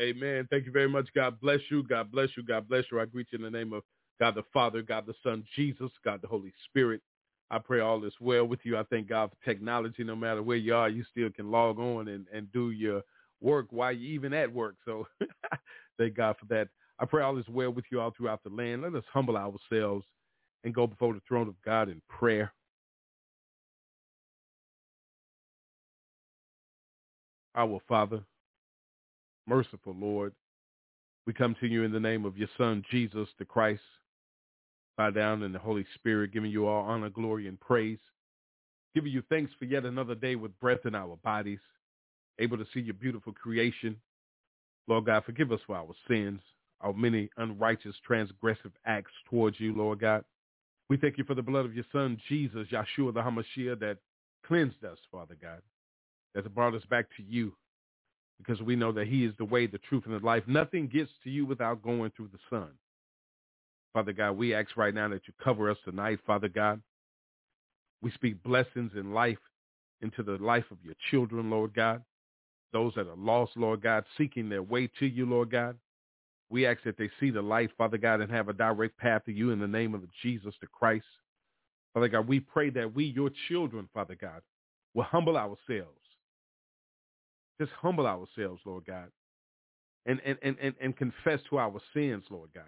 Amen. Thank you very much. God bless you. God bless you. God bless you. I greet you in the name of God the Father, God the Son, Jesus, God the Holy Spirit. I pray all is well with you. I thank God for technology. No matter where you are, you still can log on and, and do your work while you're even at work. So thank God for that. I pray all is well with you all throughout the land. Let us humble ourselves and go before the throne of God in prayer. Our Father, merciful Lord, we come to you in the name of your Son, Jesus the Christ. Bow down in the Holy Spirit, giving you all honor, glory, and praise. Giving you thanks for yet another day with breath in our bodies, able to see your beautiful creation. Lord God, forgive us for our sins, our many unrighteous, transgressive acts towards you, Lord God. We thank you for the blood of your Son, Jesus, Yeshua the HaMashiach, that cleansed us, Father God, that brought us back to you because we know that he is the way, the truth, and the life. Nothing gets to you without going through the Son. Father God, we ask right now that you cover us tonight, Father God. We speak blessings in life into the life of your children, Lord God. Those that are lost, Lord God, seeking their way to you, Lord God. We ask that they see the light, Father God, and have a direct path to you in the name of Jesus the Christ. Father God, we pray that we, your children, Father God, will humble ourselves just humble ourselves, Lord God, and, and, and, and, and confess to our sins, Lord God.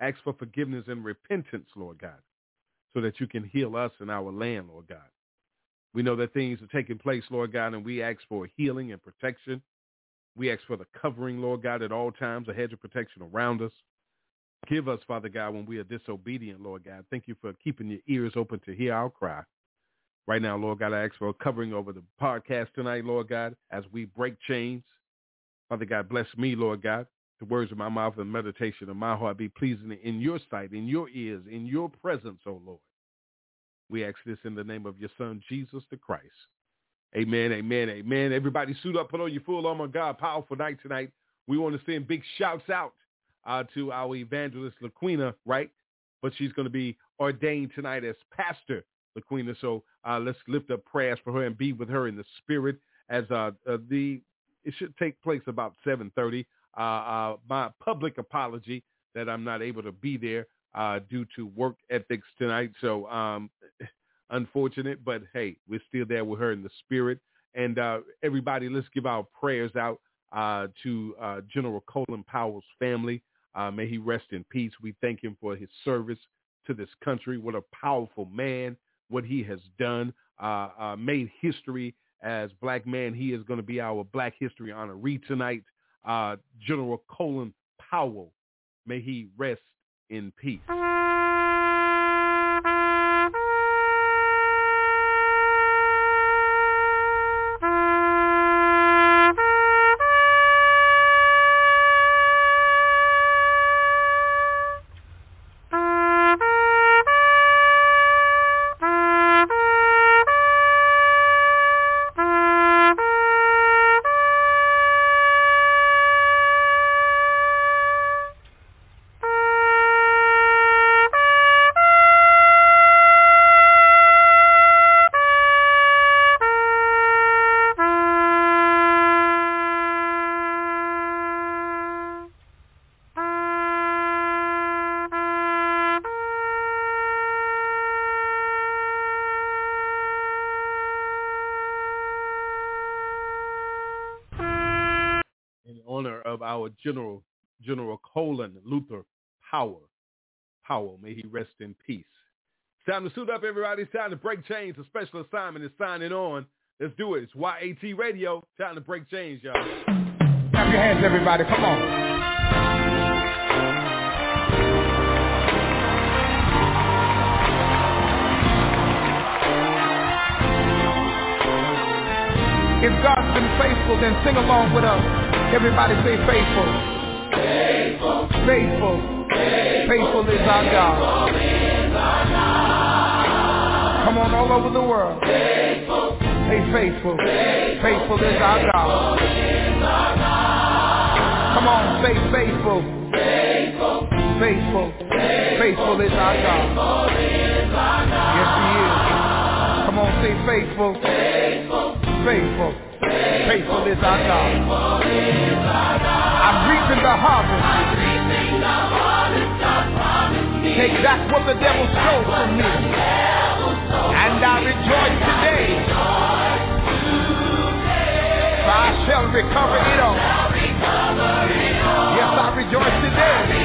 Ask for forgiveness and repentance, Lord God, so that you can heal us and our land, Lord God. We know that things are taking place, Lord God, and we ask for healing and protection. We ask for the covering, Lord God, at all times, a hedge of protection around us. Give us, Father God, when we are disobedient, Lord God. Thank you for keeping your ears open to hear our cry. Right now, Lord God, I ask for a covering over the podcast tonight, Lord God, as we break chains. Father God, bless me, Lord God. The words of my mouth and meditation of my heart be pleasing in your sight, in your ears, in your presence, O Lord. We ask this in the name of your son, Jesus the Christ. Amen, amen, amen. Everybody suit up, put on your full armor, God. Powerful night tonight. We want to send big shouts out uh, to our evangelist, LaQuina, right? But she's going to be ordained tonight as pastor LaQuina. So uh, let's lift up prayers for her and be with her in the spirit as uh, uh, the it should take place about 7:30. Uh, uh, my public apology that I'm not able to be there uh, due to work ethics tonight. So um, unfortunate, but hey, we're still there with her in the spirit. And everybody, let's give our prayers out to General Colin Powell's family. may he rest in peace. We thank him for his service to this country. What a powerful man what he has done, uh, uh, made history as black man. He is going to be our Black History honoree tonight. Uh, General Colin Powell, may he rest in peace. Time to suit up, everybody. It's time to break chains. A special assignment is signing on. Let's do it. It's YAT Radio. Time to break chains, y'all. Clap your hands, everybody. Come on. If God's been faithful, then sing along with us. Everybody say faithful. Faithful. Faithful. faithful. Faithful is our God. Come on, all over the world. Faithful. Say faithful. Faithful is our God. Come on, say faithful. Faithful. Faithful is our God. Yes, he is. Come on, say faithful. Faithful. Faithful is our God. I'm reaping the harvest. Take back what the devil stole from me. And I rejoice today. For I shall recover it all. Yes, I rejoice today.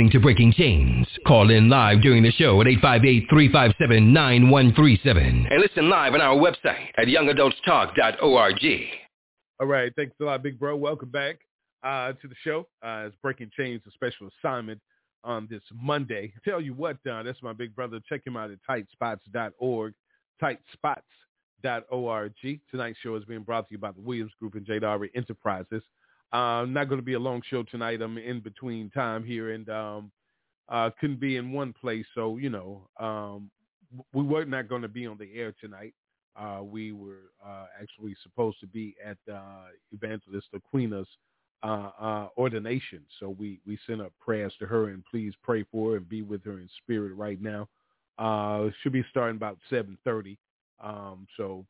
Listening to Breaking Chains. Call in live during the show at 858-357-9137. And listen live on our website at youngadultstalk.org. All right. Thanks a lot, big bro. Welcome back uh, to the show. Uh, it's Breaking Chains, a special assignment on this Monday. Tell you what, uh, that's my big brother. Check him out at tightspots.org, tightspots Tonight's show is being brought to you by the Williams Group and J. Darby Enterprises. Uh, not going to be a long show tonight. I'm in between time here and um, uh, couldn't be in one place. So, you know, um, we were not going to be on the air tonight. Uh, we were uh, actually supposed to be at uh, Evangelist Aquina's uh, ordination. So we, we sent up prayers to her and please pray for her and be with her in spirit right now. Should be starting about 7.30. Um, so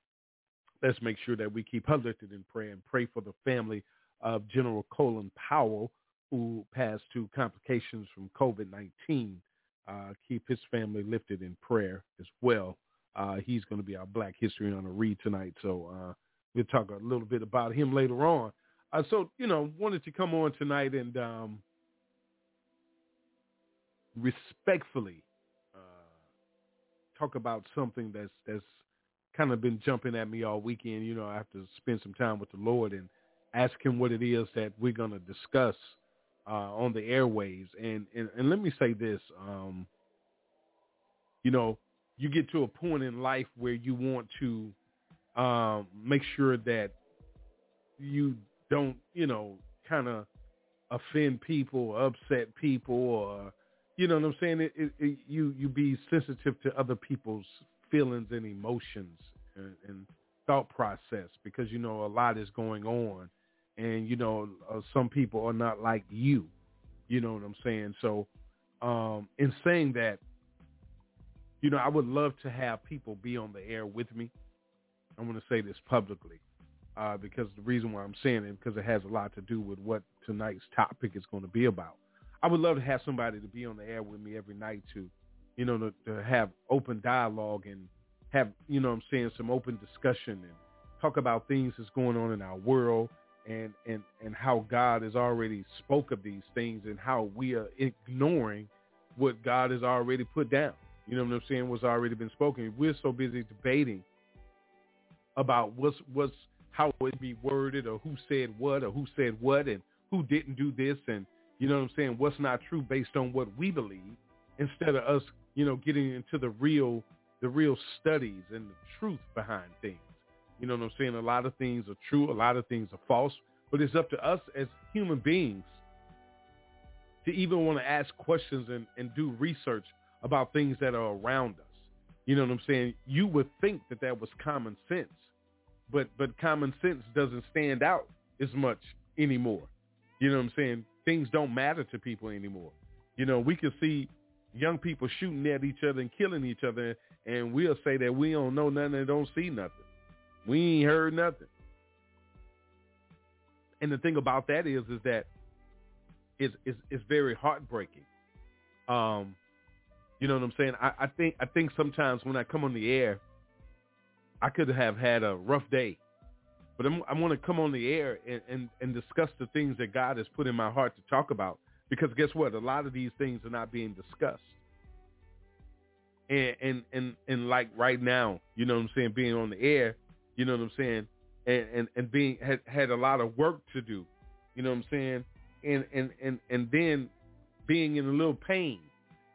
let's make sure that we keep her lifted in prayer and pray for the family of General Colin Powell, who passed to complications from COVID-19. Uh, keep his family lifted in prayer as well. Uh, he's going to be our Black History on a read tonight, so uh, we'll talk a little bit about him later on. Uh, so, you know, wanted to come on tonight and um, respectfully uh, talk about something that's that's kind of been jumping at me all weekend. You know, I have to spend some time with the Lord and ask him what it is that we're going to discuss uh, on the airways. And, and, and let me say this, um, you know, you get to a point in life where you want to um, make sure that you don't, you know, kind of offend people, upset people, or you know what I'm saying. It, it, it, you you be sensitive to other people's feelings and emotions and, and thought process because you know a lot is going on, and you know uh, some people are not like you. You know what I'm saying? So, um, in saying that, you know, I would love to have people be on the air with me. I'm going to say this publicly uh, because the reason why I'm saying it because it has a lot to do with what tonight's topic is going to be about. I would love to have somebody to be on the air with me every night to, you know, to, to have open dialogue and have, you know I'm saying, some open discussion and talk about things that's going on in our world and, and, and how God has already spoke of these things and how we are ignoring what God has already put down. You know what I'm saying? What's already been spoken. We're so busy debating about what's what's how it be worded or who said what or who said what and who didn't do this and you know what I'm saying, what's not true based on what we believe instead of us, you know, getting into the real the real studies and the truth behind things. You know what I'm saying? A lot of things are true, a lot of things are false, but it's up to us as human beings to even want to ask questions and, and do research about things that are around us. You know what I'm saying? You would think that that was common sense, but but common sense doesn't stand out as much anymore. You know what I'm saying? Things don't matter to people anymore. You know, we can see young people shooting at each other and killing each other, and we'll say that we don't know nothing and don't see nothing. We ain't heard nothing. And the thing about that is, is that it's, it's, it's very heartbreaking. Um, you know what I'm saying? I, I think I think sometimes when I come on the air, I could have had a rough day, but I'm, I want to come on the air and, and, and discuss the things that God has put in my heart to talk about. Because guess what? A lot of these things are not being discussed. And and and, and like right now, you know what I'm saying, being on the air, you know what I'm saying, and and, and being had had a lot of work to do, you know what I'm saying, and and and and then being in a little pain,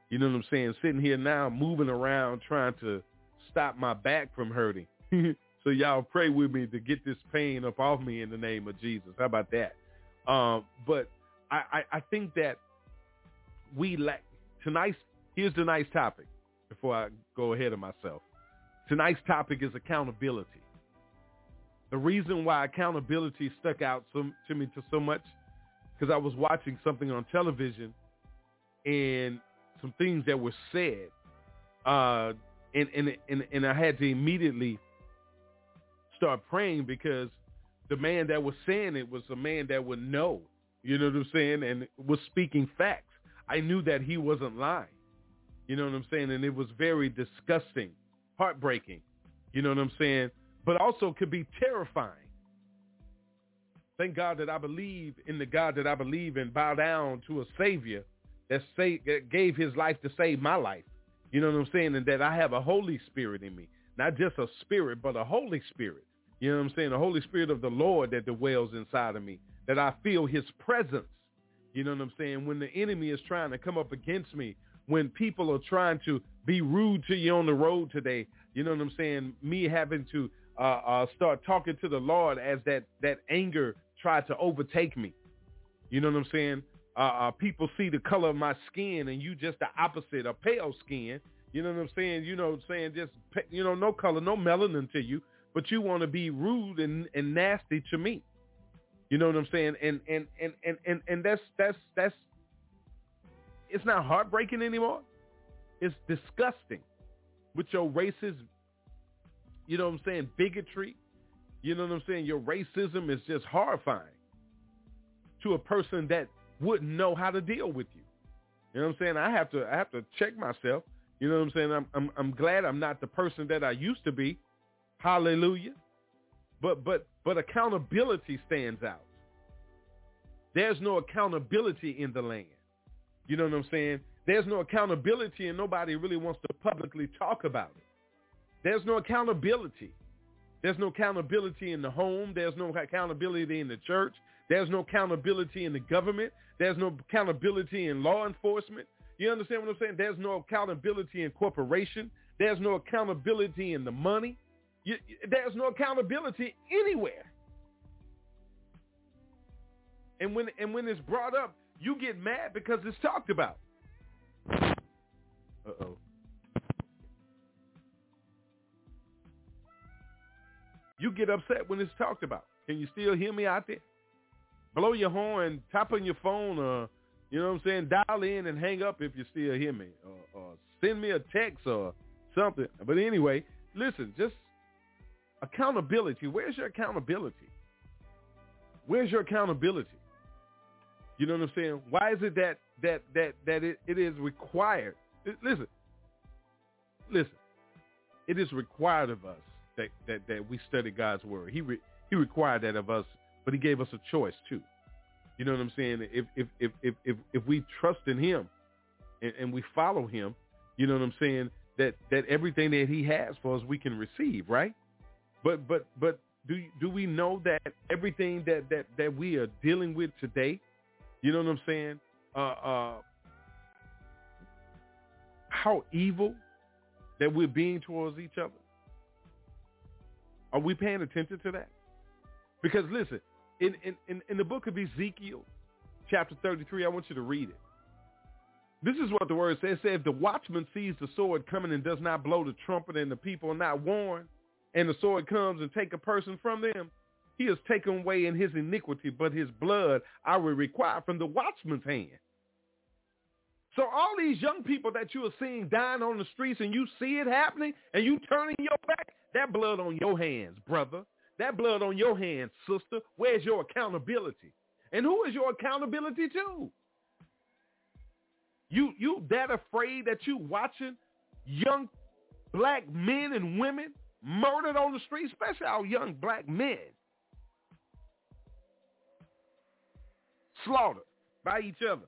you know what I'm saying, sitting here now moving around trying to stop my back from hurting. so y'all pray with me to get this pain up off me in the name of Jesus. How about that? Um, but I, I, I think that we lack tonight's here's the nice topic before I go ahead of myself. Tonight's topic is accountability. The reason why accountability stuck out so, to me to so much because I was watching something on television and some things that were said, uh, and, and and and I had to immediately start praying because the man that was saying it was a man that would know you know what I'm saying? And was speaking facts. I knew that he wasn't lying. You know what I'm saying? And it was very disgusting, heartbreaking. You know what I'm saying? But also could be terrifying. Thank God that I believe in the God that I believe in, bow down to a Savior that, that gave his life to save my life. You know what I'm saying? And that I have a Holy Spirit in me. Not just a spirit, but a Holy Spirit. You know what I'm saying? The Holy Spirit of the Lord that dwells inside of me that I feel his presence. You know what I'm saying? When the enemy is trying to come up against me, when people are trying to be rude to you on the road today, you know what I'm saying? Me having to uh, uh, start talking to the Lord as that that anger tried to overtake me. You know what I'm saying? Uh, uh, people see the color of my skin, and you just the opposite, a pale skin. You know what I'm saying? You know what I'm saying? Just you know, no color, no melanin to you, but you want to be rude and, and nasty to me. You know what I'm saying? And and and and and, and that's that's that's it's not heartbreaking anymore. It's disgusting with your racist, you know what I'm saying, bigotry. You know what I'm saying? Your racism is just horrifying to a person that wouldn't know how to deal with you. You know what I'm saying? I have to I have to check myself. You know what I'm saying? I'm I'm I'm glad I'm not the person that I used to be. Hallelujah. But but but accountability stands out. There's no accountability in the land. You know what I'm saying? There's no accountability and nobody really wants to publicly talk about it. There's no accountability. There's no accountability in the home. There's no accountability in the church. There's no accountability in the government. There's no accountability in law enforcement. You understand what I'm saying? There's no accountability in corporation. There's no accountability in the money. You, there's no accountability anywhere. And when and when it's brought up, you get mad because it's talked about. Uh-oh. You get upset when it's talked about. Can you still hear me out there? Blow your horn, tap on your phone, or, you know what I'm saying, dial in and hang up if you still hear me, or, or send me a text or something. But anyway, listen, just accountability. Where's your accountability? Where's your accountability? You know what I'm saying? Why is it that that that that it, it is required? Listen, listen. It is required of us that that that we study God's word. He re, he required that of us, but he gave us a choice too. You know what I'm saying? If if if if if, if we trust in Him, and, and we follow Him, you know what I'm saying? That that everything that He has for us, we can receive, right? But but but do do we know that everything that that that we are dealing with today you know what I'm saying? Uh, uh, how evil that we're being towards each other. Are we paying attention to that? Because listen, in, in, in the book of Ezekiel, chapter 33, I want you to read it. This is what the word says. It says, if the watchman sees the sword coming and does not blow the trumpet and the people are not warned, and the sword comes and take a person from them, he is taken away in his iniquity, but his blood I will require from the watchman's hand. So all these young people that you are seeing dying on the streets and you see it happening and you turning your back, that blood on your hands, brother. That blood on your hands, sister. Where's your accountability? And who is your accountability to? You you that afraid that you watching young black men and women murdered on the street, especially our young black men. slaughtered by each other.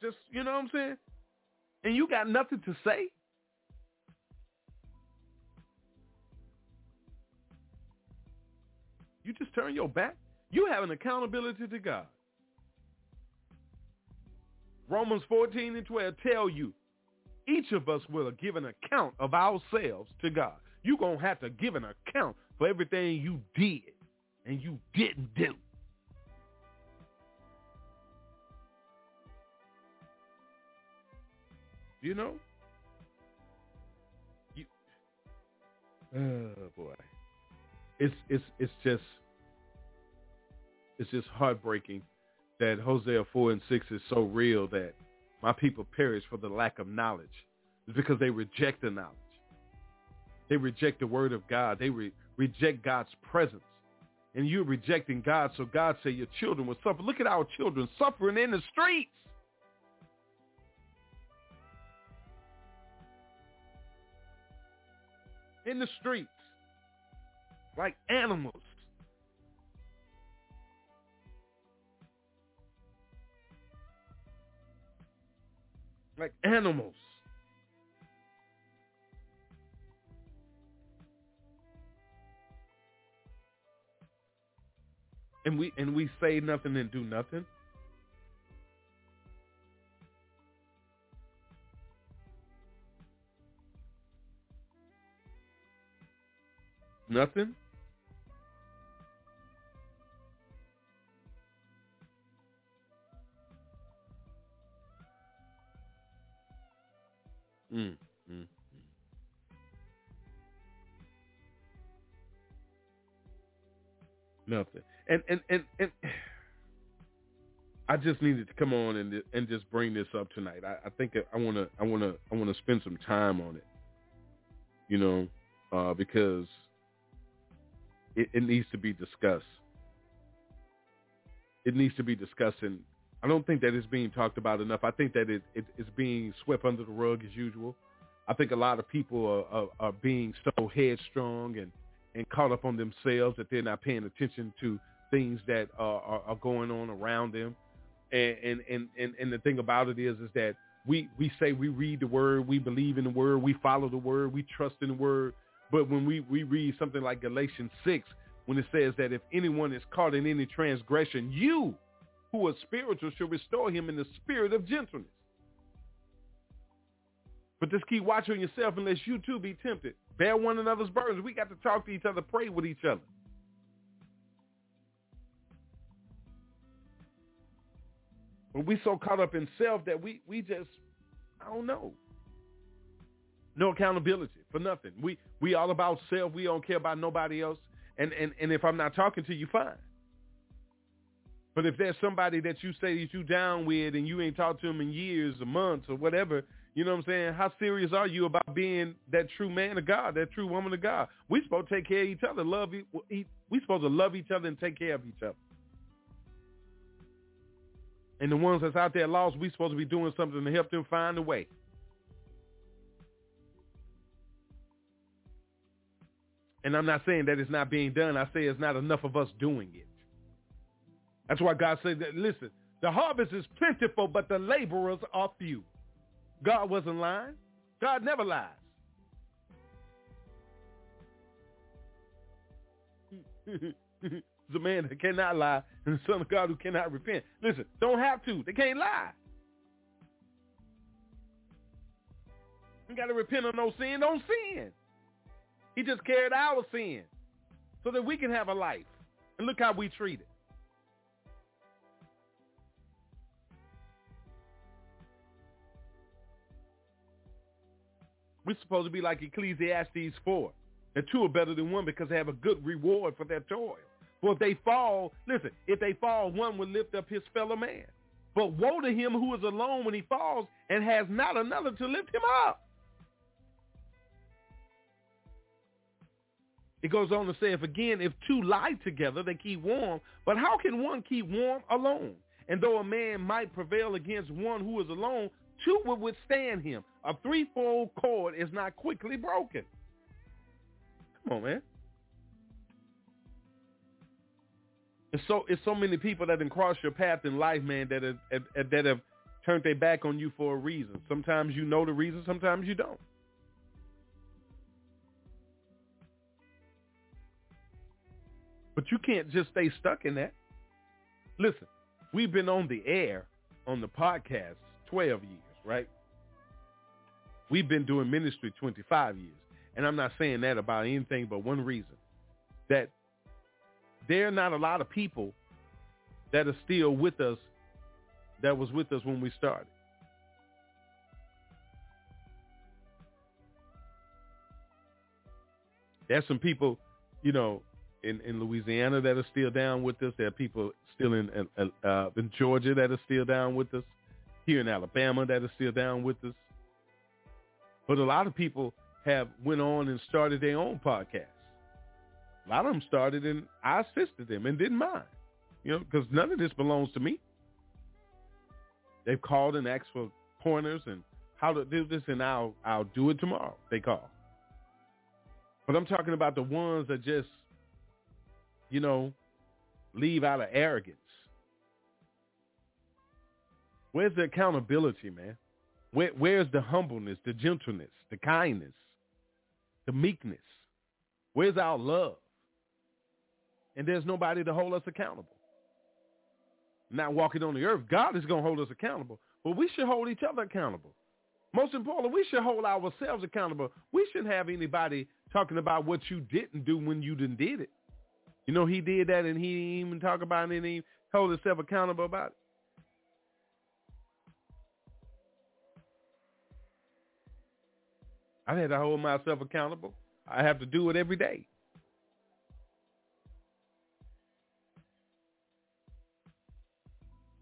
Just, you know what I'm saying? And you got nothing to say? You just turn your back? You have an accountability to God. Romans 14 and 12 tell you each of us will give an account of ourselves to God. You're going to have to give an account for everything you did and you didn't do. You know? You Oh boy. It's it's it's just it's just heartbreaking that Hosea 4 and 6 is so real that my people perish for the lack of knowledge. It's because they reject the knowledge. They reject the word of God. They re- reject God's presence and you're rejecting God, so God said your children will suffer. Look at our children suffering in the streets. In the streets. Like animals. like animals. And we and we say nothing and do nothing. Nothing. Mm, mm, mm. Nothing. And and and and I just needed to come on and and just bring this up tonight. I, I think I want to I want to I want to spend some time on it. You know, uh, because it, it needs to be discussed. It needs to be discussed, and I don't think that it's being talked about enough. I think that it, it it's being swept under the rug as usual. I think a lot of people are, are, are being so headstrong and, and caught up on themselves that they're not paying attention to things that are, are, are going on around them. And, and, and, and, and the thing about it is, is that we, we say we read the word, we believe in the word, we follow the word, we trust in the word. But when we, we read something like Galatians 6, when it says that if anyone is caught in any transgression, you who are spiritual should restore him in the spirit of gentleness. But just keep watching yourself unless you too be tempted. Bear one another's burdens. We got to talk to each other, pray with each other. But we so caught up in self that we we just I don't know. No accountability for nothing. We we all about self. We don't care about nobody else. And and and if I'm not talking to you, fine. But if there's somebody that you say that you down with and you ain't talked to them in years or months or whatever, you know what I'm saying? How serious are you about being that true man of God, that true woman of God? We supposed to take care of each other, love we supposed to love each other and take care of each other. And the ones that's out there lost, we supposed to be doing something to help them find a way. And I'm not saying that it's not being done. I say it's not enough of us doing it. That's why God said that, listen, the harvest is plentiful, but the laborers are few. God wasn't lying. God never lies. the man that cannot lie and the son of God who cannot repent. Listen, don't have to. They can't lie. You got to repent of no sin. Don't sin. He just carried our sin so that we can have a life. And look how we treat it. We're supposed to be like Ecclesiastes 4. The two are better than one because they have a good reward for their toil. For if they fall, listen, if they fall, one will lift up his fellow man. But woe to him who is alone when he falls and has not another to lift him up. It goes on to say, if again, if two lie together, they keep warm. But how can one keep warm alone? And though a man might prevail against one who is alone, two will withstand him. A threefold cord is not quickly broken. Come on, man. It's so it's so many people that have crossed your path in life, man, that have, that have turned their back on you for a reason. Sometimes you know the reason, sometimes you don't. But you can't just stay stuck in that. Listen, we've been on the air on the podcast 12 years, right? We've been doing ministry 25 years. And I'm not saying that about anything but one reason. That there are not a lot of people that are still with us that was with us when we started. There's some people, you know, in, in Louisiana that are still down with us. There are people still in uh, in Georgia that are still down with us. Here in Alabama that are still down with us. But a lot of people have went on and started their own podcasts. A lot of them started and I assisted them and didn't mind, you know, because none of this belongs to me. They've called and asked for pointers and how to do this, and I'll I'll do it tomorrow. They call, but I'm talking about the ones that just, you know, leave out of arrogance. Where's the accountability, man? Where, where's the humbleness, the gentleness, the kindness, the meekness? Where's our love? And there's nobody to hold us accountable. Not walking on the earth. God is going to hold us accountable. But we should hold each other accountable. Most importantly, we should hold ourselves accountable. We shouldn't have anybody talking about what you didn't do when you didn't did it. You know, he did that and he didn't even talk about it and he hold himself accountable about it. I had to hold myself accountable. I have to do it every day.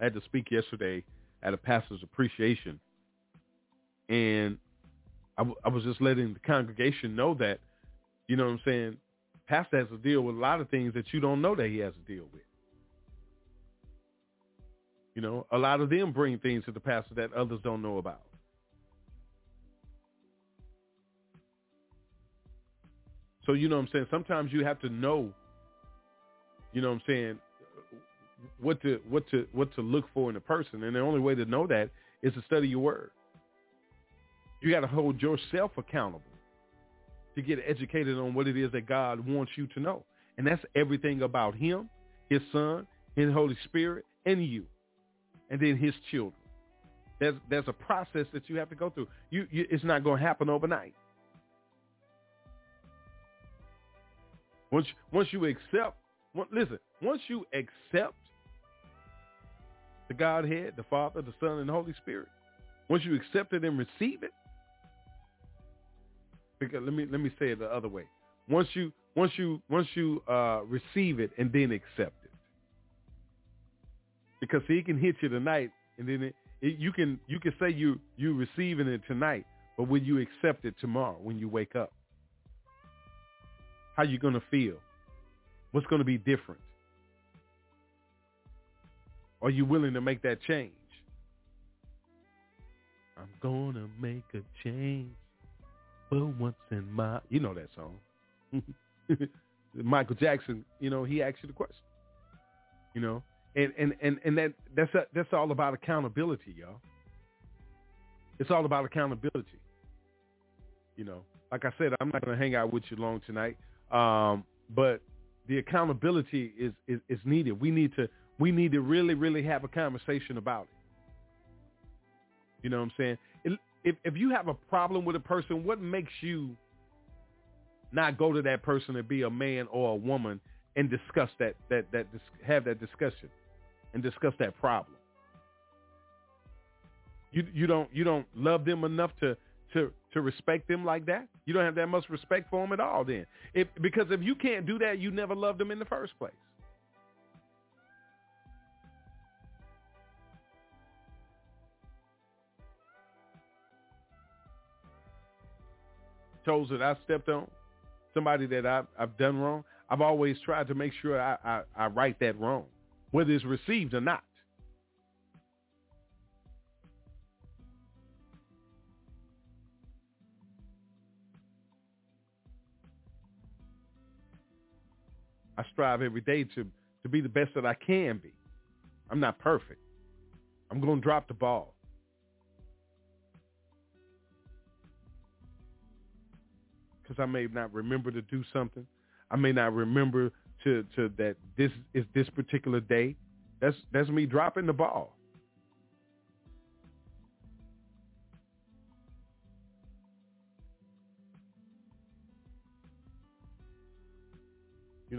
I had to speak yesterday at a pastor's appreciation, and I, w- I was just letting the congregation know that, you know what I'm saying, pastor has to deal with a lot of things that you don't know that he has to deal with. You know, a lot of them bring things to the pastor that others don't know about. So you know what I'm saying? Sometimes you have to know, you know what I'm saying, what to what to what to look for in a person. And the only way to know that is to study your word. You got to hold yourself accountable to get educated on what it is that God wants you to know. And that's everything about him, his son, his Holy Spirit, and you. And then his children. There's there's a process that you have to go through. You, you it's not going to happen overnight. Once once you accept, listen, once you accept the Godhead, the Father, the Son, and the Holy Spirit, once you accept it and receive it, because let me let me say it the other way. Once you once you once you uh, receive it and then accept it, because he can hit you tonight and then it, it, you can you can say you you receiving it tonight, but when you accept it tomorrow when you wake up, how you going to feel? What's going to be different? Are you willing to make that change? I'm going to make a change for once in my... You know that song. Michael Jackson, you know, he asked you the question. You know, and and and and that that's a, that's all about accountability, y'all. It's all about accountability. You know, like I said, I'm not to hang out with you long tonight. Um, but the accountability is, is, is needed. We need to we need to really really have a conversation about it. You know what I'm saying? If if you have a problem with a person, what makes you not go to that person and be a man or a woman and discuss that that that have that discussion and discuss that problem? You you don't you don't love them enough to to to respect them like that? You don't have that much respect for them at all then. If, because if you can't do that, you never loved them in the first place. Toes that I stepped on, somebody that I've, I've done wrong, I've always tried to make sure I, I, I right that wrong, whether it's received or not. I strive every day to, to be the best that I can be. I'm not perfect. I'm going to drop the ball. Because I may not remember to do something. I may not remember to, to that this is this particular day. That's that's me dropping the ball.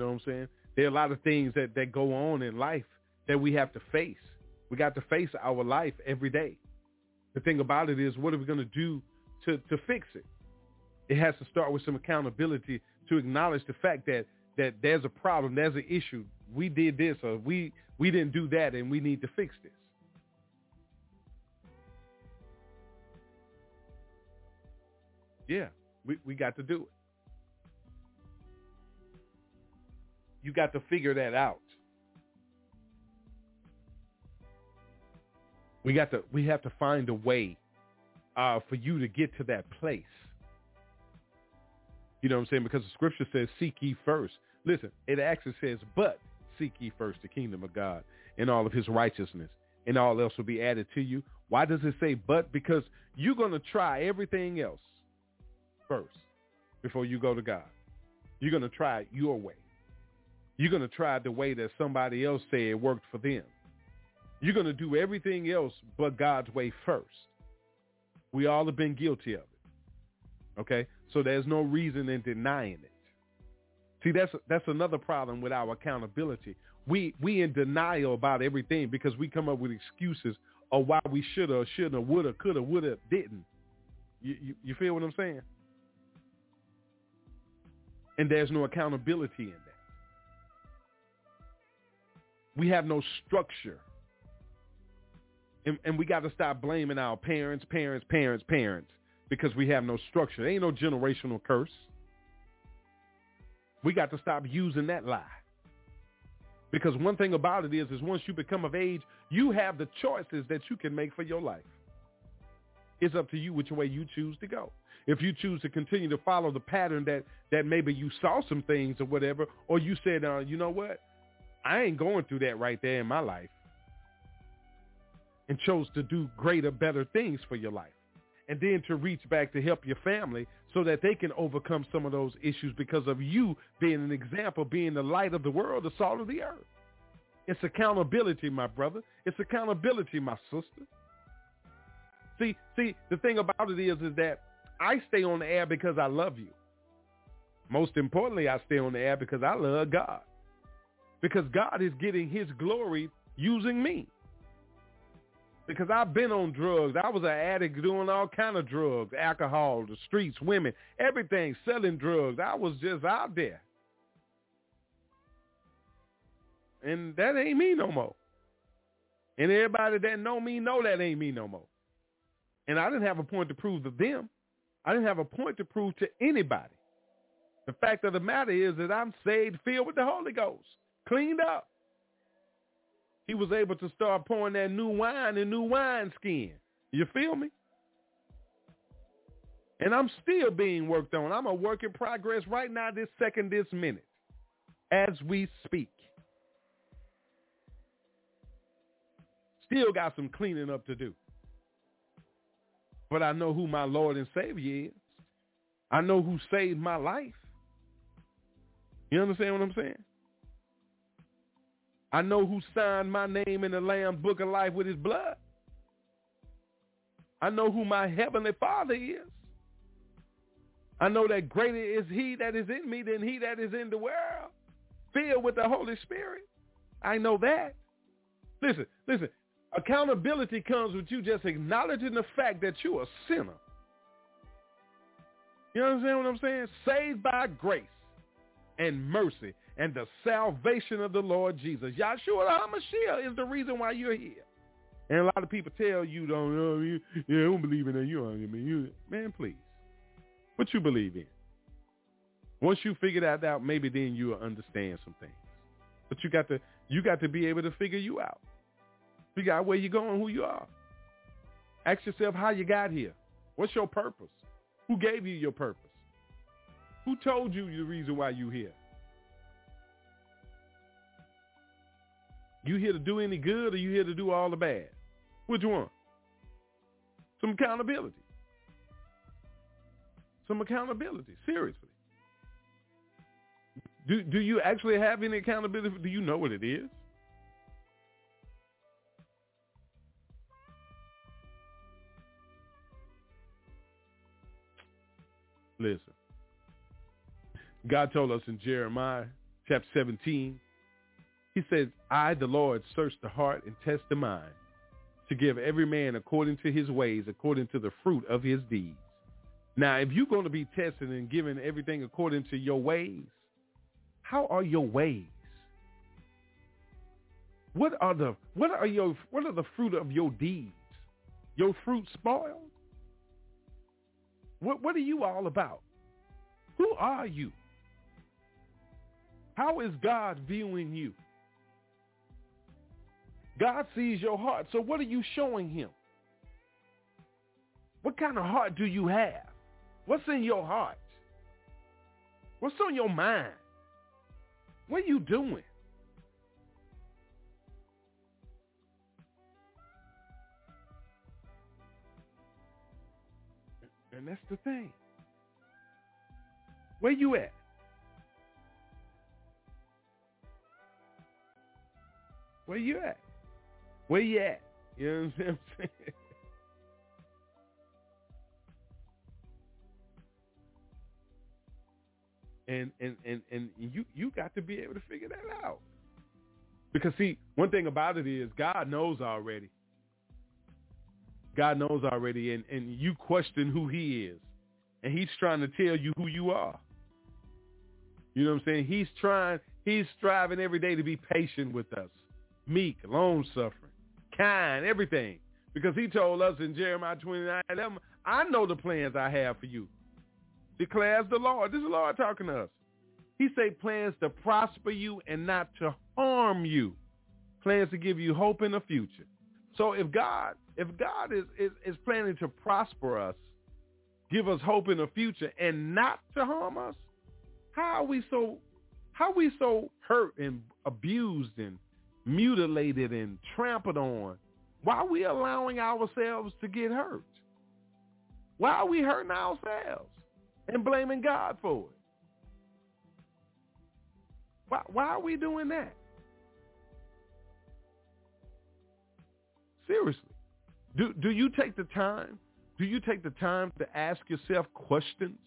Know what I'm saying? There are a lot of things that, that go on in life that we have to face. We got to face our life every day. The thing about it is, what are we going to do to, to fix it? It has to start with some accountability to acknowledge the fact that, that there's a problem, there's an issue. We did this or we, we didn't do that and we need to fix this. Yeah, we, we got to do it. You got to figure that out. We got to we have to find a way uh, for you to get to that place. You know what I'm saying? Because the scripture says, seek ye first. Listen, it actually says, but seek ye first the kingdom of God and all of his righteousness, and all else will be added to you. Why does it say but? Because you're going to try everything else first before you go to God. You're going to try your way. You're going to try the way that somebody else said worked for them. You're going to do everything else but God's way first. We all have been guilty of it. Okay? So there's no reason in denying it. See, that's that's another problem with our accountability. We we in denial about everything because we come up with excuses of why we shoulda, shouldn't, have, woulda, coulda, woulda, didn't. You, you you feel what I'm saying? And there's no accountability in that. We have no structure. And, and we got to stop blaming our parents, parents, parents, parents because we have no structure. There ain't no generational curse. We got to stop using that lie. Because one thing about it is, is once you become of age, you have the choices that you can make for your life. It's up to you which way you choose to go. If you choose to continue to follow the pattern that, that maybe you saw some things or whatever, or you said, uh, you know what, I ain't going through that right there in my life, and chose to do greater, better things for your life and then to reach back to help your family so that they can overcome some of those issues because of you being an example, being the light of the world, the salt of the earth. It's accountability, my brother. It's accountability, my sister. See, see, the thing about it is, is that I stay on the air because I love you. Most importantly, I stay on the air because I love God. Because God is getting his glory using me because I've been on drugs. I was an addict doing all kind of drugs, alcohol, the streets, women, everything, selling drugs. I was just out there. And that ain't me no more. And everybody that know me know that ain't me no more. And I didn't have a point to prove to them. I didn't have a point to prove to anybody. The fact of the matter is that I'm saved, filled with the Holy Ghost, cleaned up he was able to start pouring that new wine in new wine skin. You feel me? And I'm still being worked on. I'm a work in progress right now, this second, this minute, as we speak. Still got some cleaning up to do. But I know who my Lord and Savior is. I know who saved my life. You understand what I'm saying? I know who signed my name in the Lamb's Book of Life with his blood. I know who my heavenly Father is. I know that greater is he that is in me than he that is in the world, filled with the Holy Spirit. I know that. Listen, listen. Accountability comes with you just acknowledging the fact that you're a sinner. You understand what I'm saying? Saved by grace and mercy and the salvation of the Lord Jesus. Yahshua HaMashiach is the reason why you're here. And a lot of people tell you, don't know, you, you don't believe in that. You don't, mean, you, man, please. What you believe in? Once you figure that out, maybe then you'll understand some things. But you got to, you got to be able to figure you out. Figure out where you're going, who you are. Ask yourself how you got here. What's your purpose? Who gave you your purpose? Who told you the reason why you're here? You here to do any good or you here to do all the bad? Which one? Some accountability. Some accountability, seriously. Do, do you actually have any accountability? Do you know what it is? Listen. God told us in Jeremiah chapter 17, he says, I, the Lord, search the heart and test the mind to give every man according to his ways, according to the fruit of his deeds. Now, if you're going to be tested and given everything according to your ways, how are your ways? What are the what are your what are the fruit of your deeds? Your fruit spoiled? What what are you all about? Who are you? How is God viewing you? God sees your heart. So what are you showing him? What kind of heart do you have? What's in your heart? What's on your mind? What are you doing? And that's the thing. Where you at? Where you at? Where you at? You know what I'm saying? and and and and you you got to be able to figure that out. Because see, one thing about it is God knows already. God knows already, and and you question who He is, and He's trying to tell you who you are. You know what I'm saying? He's trying. He's striving every day to be patient with us, meek, long suffering kind, everything. Because he told us in Jeremiah 29, 11, I know the plans I have for you. Declares the Lord. This is the Lord talking to us. He say plans to prosper you and not to harm you. Plans to give you hope in the future. So if God, if God is, is, is planning to prosper us, give us hope in the future and not to harm us, how are we so how are we so hurt and abused and mutilated and trampled on? Why are we allowing ourselves to get hurt? Why are we hurting ourselves and blaming God for it? Why, why are we doing that? Seriously. Do, do you take the time? Do you take the time to ask yourself questions?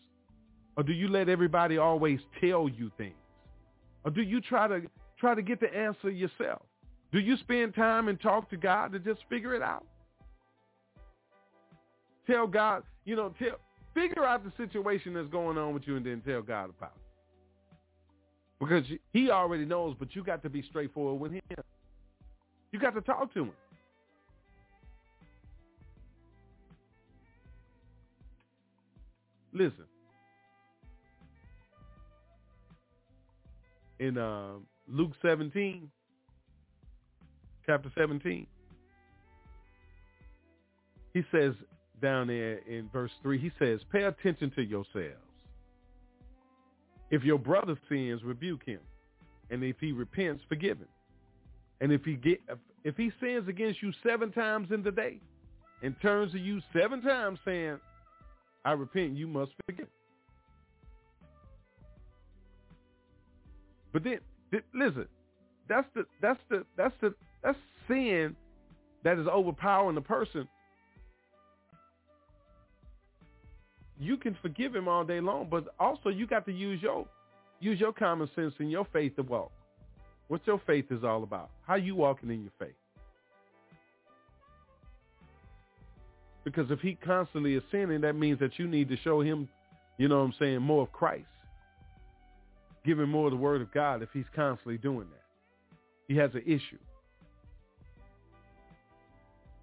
Or do you let everybody always tell you things? Or do you try to try to get the answer yourself? Do you spend time and talk to God to just figure it out? Tell God, you know, tell figure out the situation that's going on with you and then tell God about it. Because he already knows, but you got to be straightforward with him. You got to talk to him. Listen. In uh, Luke 17, chapter 17, he says down there in verse 3, he says, pay attention to yourselves. If your brother sins, rebuke him. And if he repents, forgive him. And if he get if he sins against you seven times in the day and turns to you seven times saying, I repent, you must forgive. But then, th- listen, that's the that's the that's the that's sin that is overpowering the person. You can forgive him all day long, but also you got to use your use your common sense and your faith to walk. What your faith is all about. How you walking in your faith. Because if he constantly is sinning, that means that you need to show him, you know what I'm saying, more of Christ. Him more of the word of God if he's constantly doing that. He has an issue.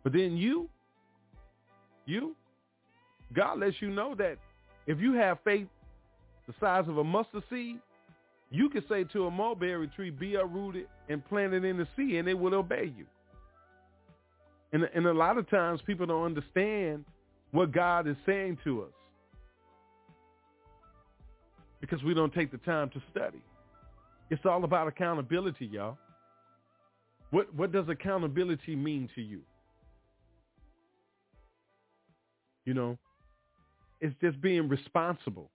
But then you, you, God lets you know that if you have faith the size of a mustard seed, you can say to a mulberry tree, be uprooted and planted in the sea, and it will obey you. And, and a lot of times people don't understand what God is saying to us because we don't take the time to study. It's all about accountability, y'all. What, what does accountability mean to you? You know, it's just being responsible.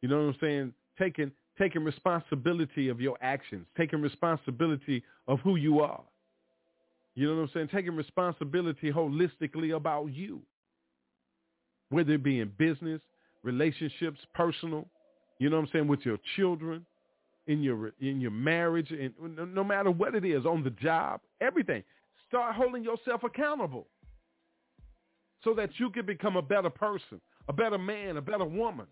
You know what I'm saying? Taking taking responsibility of your actions, taking responsibility of who you are. You know what I'm saying? Taking responsibility holistically about you, whether it be in business, relationships, personal, you know what I'm saying, with your children, in your in your marriage, and no matter what it is, on the job, everything. Start holding yourself accountable so that you can become a better person, a better man, a better woman.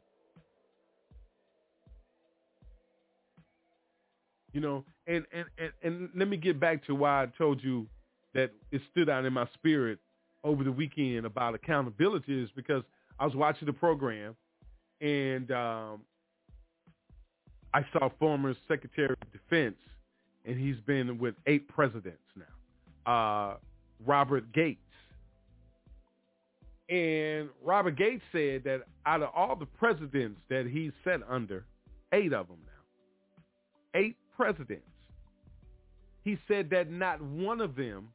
You know, and, and, and, and let me get back to why I told you that it stood out in my spirit over the weekend about accountability is because I was watching the program and um, I saw former Secretary of Defense, and he's been with eight presidents now, uh, Robert Gates. And Robert Gates said that out of all the presidents that he's sat under, eight of them now, eight presidents, he said that not one of them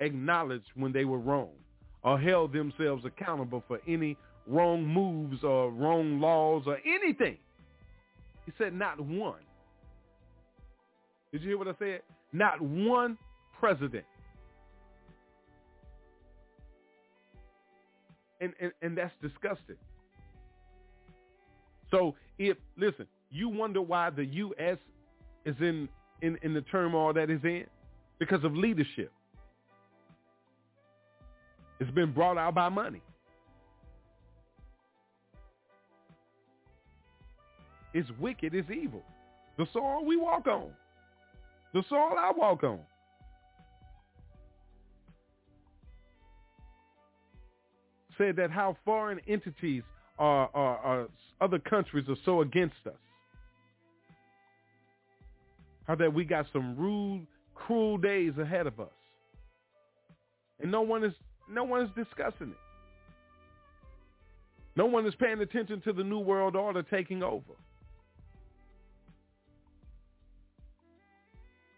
acknowledged when they were wrong or held themselves accountable for any wrong moves or wrong laws or anything. He said not one. Did you hear what I said? Not one president. And, and, and that's disgusting. So if listen, you wonder why the U.S. is in in, in the turmoil that is in because of leadership. It's been brought out by money. It's wicked. It's evil. The soil we walk on. The soil I walk on. Said that how foreign entities are, are, are other countries are so against us. How that we got some rude, cruel days ahead of us. And no one is no one is discussing it. No one is paying attention to the new world order taking over.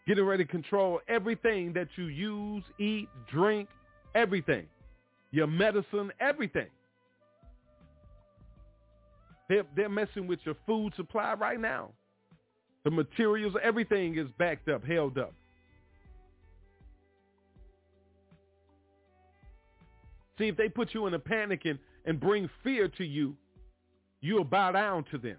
Getting ready to control everything that you use, eat, drink, everything. Your medicine, everything. They're, they're messing with your food supply right now. The materials, everything is backed up, held up. See, if they put you in a panic and, and bring fear to you, you'll bow down to them.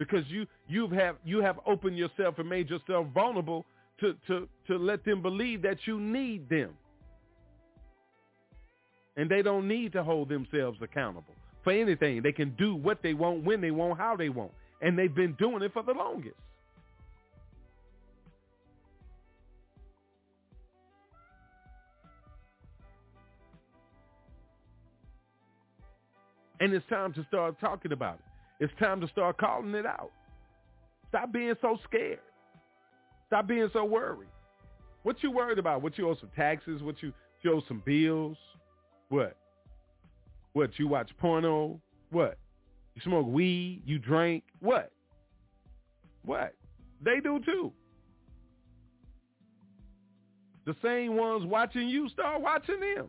Because you you have you have opened yourself and made yourself vulnerable to, to, to let them believe that you need them. And they don't need to hold themselves accountable for anything. They can do what they want, when they want, how they want. And they've been doing it for the longest. And it's time to start talking about it. It's time to start calling it out. Stop being so scared. Stop being so worried. What you worried about? What you owe some taxes? What you, you owe some bills? What? What, you watch porno? What? You smoke weed? You drink? What? What? They do too. The same ones watching you start watching them.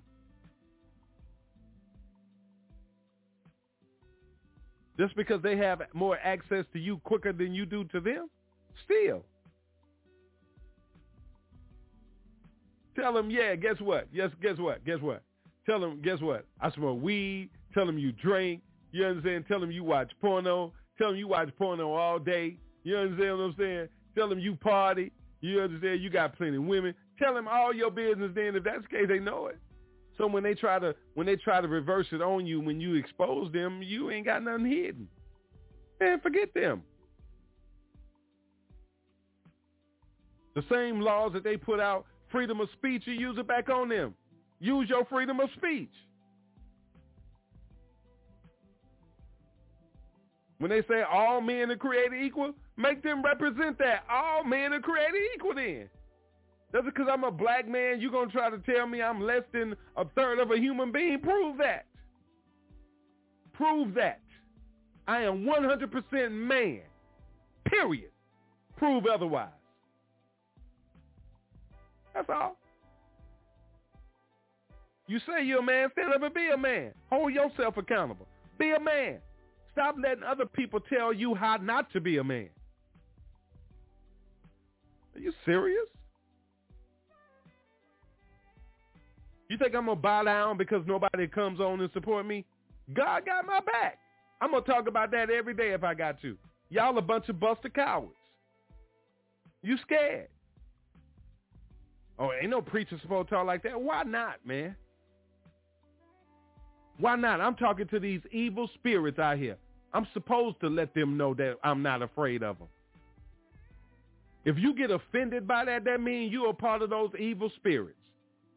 Just because they have more access to you quicker than you do to them? Still. Tell them, yeah, guess what? Yes, guess what? Guess what? Tell them, guess what? I smoke weed. Tell them you drink. You understand? Tell them you watch porno. Tell them you watch porno all day. You understand what I'm saying? Tell them you party. You understand? You got plenty of women. Tell them all your business. Then, if that's the case, they know it. So when they try to when they try to reverse it on you, when you expose them, you ain't got nothing hidden. Man, forget them. The same laws that they put out, freedom of speech, you use it back on them. Use your freedom of speech. When they say all men are created equal, make them represent that. All men are created equal then. That's because I'm a black man, you're going to try to tell me I'm less than a third of a human being? Prove that. Prove that. I am 100% man. Period. Prove otherwise. That's all. You say you're a man, stand up and be a man. Hold yourself accountable. Be a man. Stop letting other people tell you how not to be a man. Are you serious? You think I'm going to bow down because nobody comes on and support me? God got my back. I'm going to talk about that every day if I got to. Y'all a bunch of buster cowards. You scared. Oh, ain't no preacher supposed to talk like that. Why not, man? Why not? I'm talking to these evil spirits out here. I'm supposed to let them know that I'm not afraid of them. If you get offended by that, that means you're a part of those evil spirits.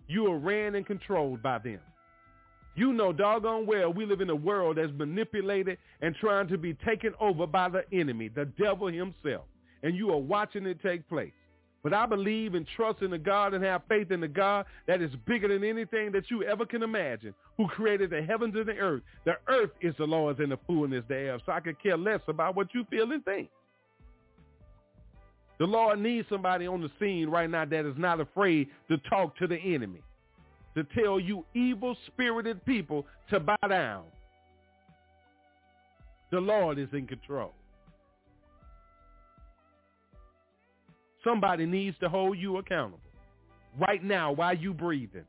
You are ran and controlled by them. You know doggone well we live in a world that's manipulated and trying to be taken over by the enemy, the devil himself. And you are watching it take place. But I believe and trust in the God and have faith in the God that is bigger than anything that you ever can imagine, who created the heavens and the earth. The earth is the Lord's and the fullness thereof, so I could care less about what you feel and think. The Lord needs somebody on the scene right now that is not afraid to talk to the enemy, to tell you evil-spirited people to bow down. The Lord is in control. Somebody needs to hold you accountable right now while you breathing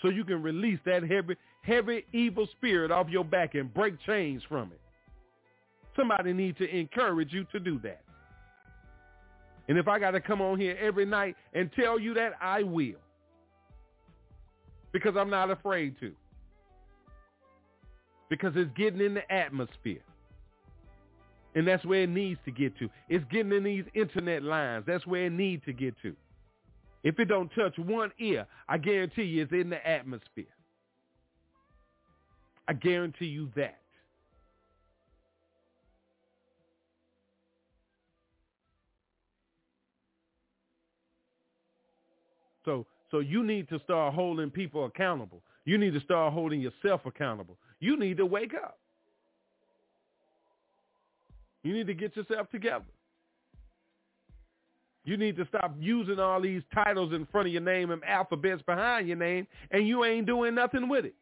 so you can release that heavy, heavy evil spirit off your back and break chains from it. Somebody needs to encourage you to do that. And if I got to come on here every night and tell you that, I will. Because I'm not afraid to. Because it's getting in the atmosphere. And that's where it needs to get to. It's getting in these internet lines. That's where it needs to get to. If it don't touch one ear, I guarantee you it's in the atmosphere. I guarantee you that. So so you need to start holding people accountable. You need to start holding yourself accountable. You need to wake up. You need to get yourself together. You need to stop using all these titles in front of your name and alphabets behind your name, and you ain't doing nothing with it.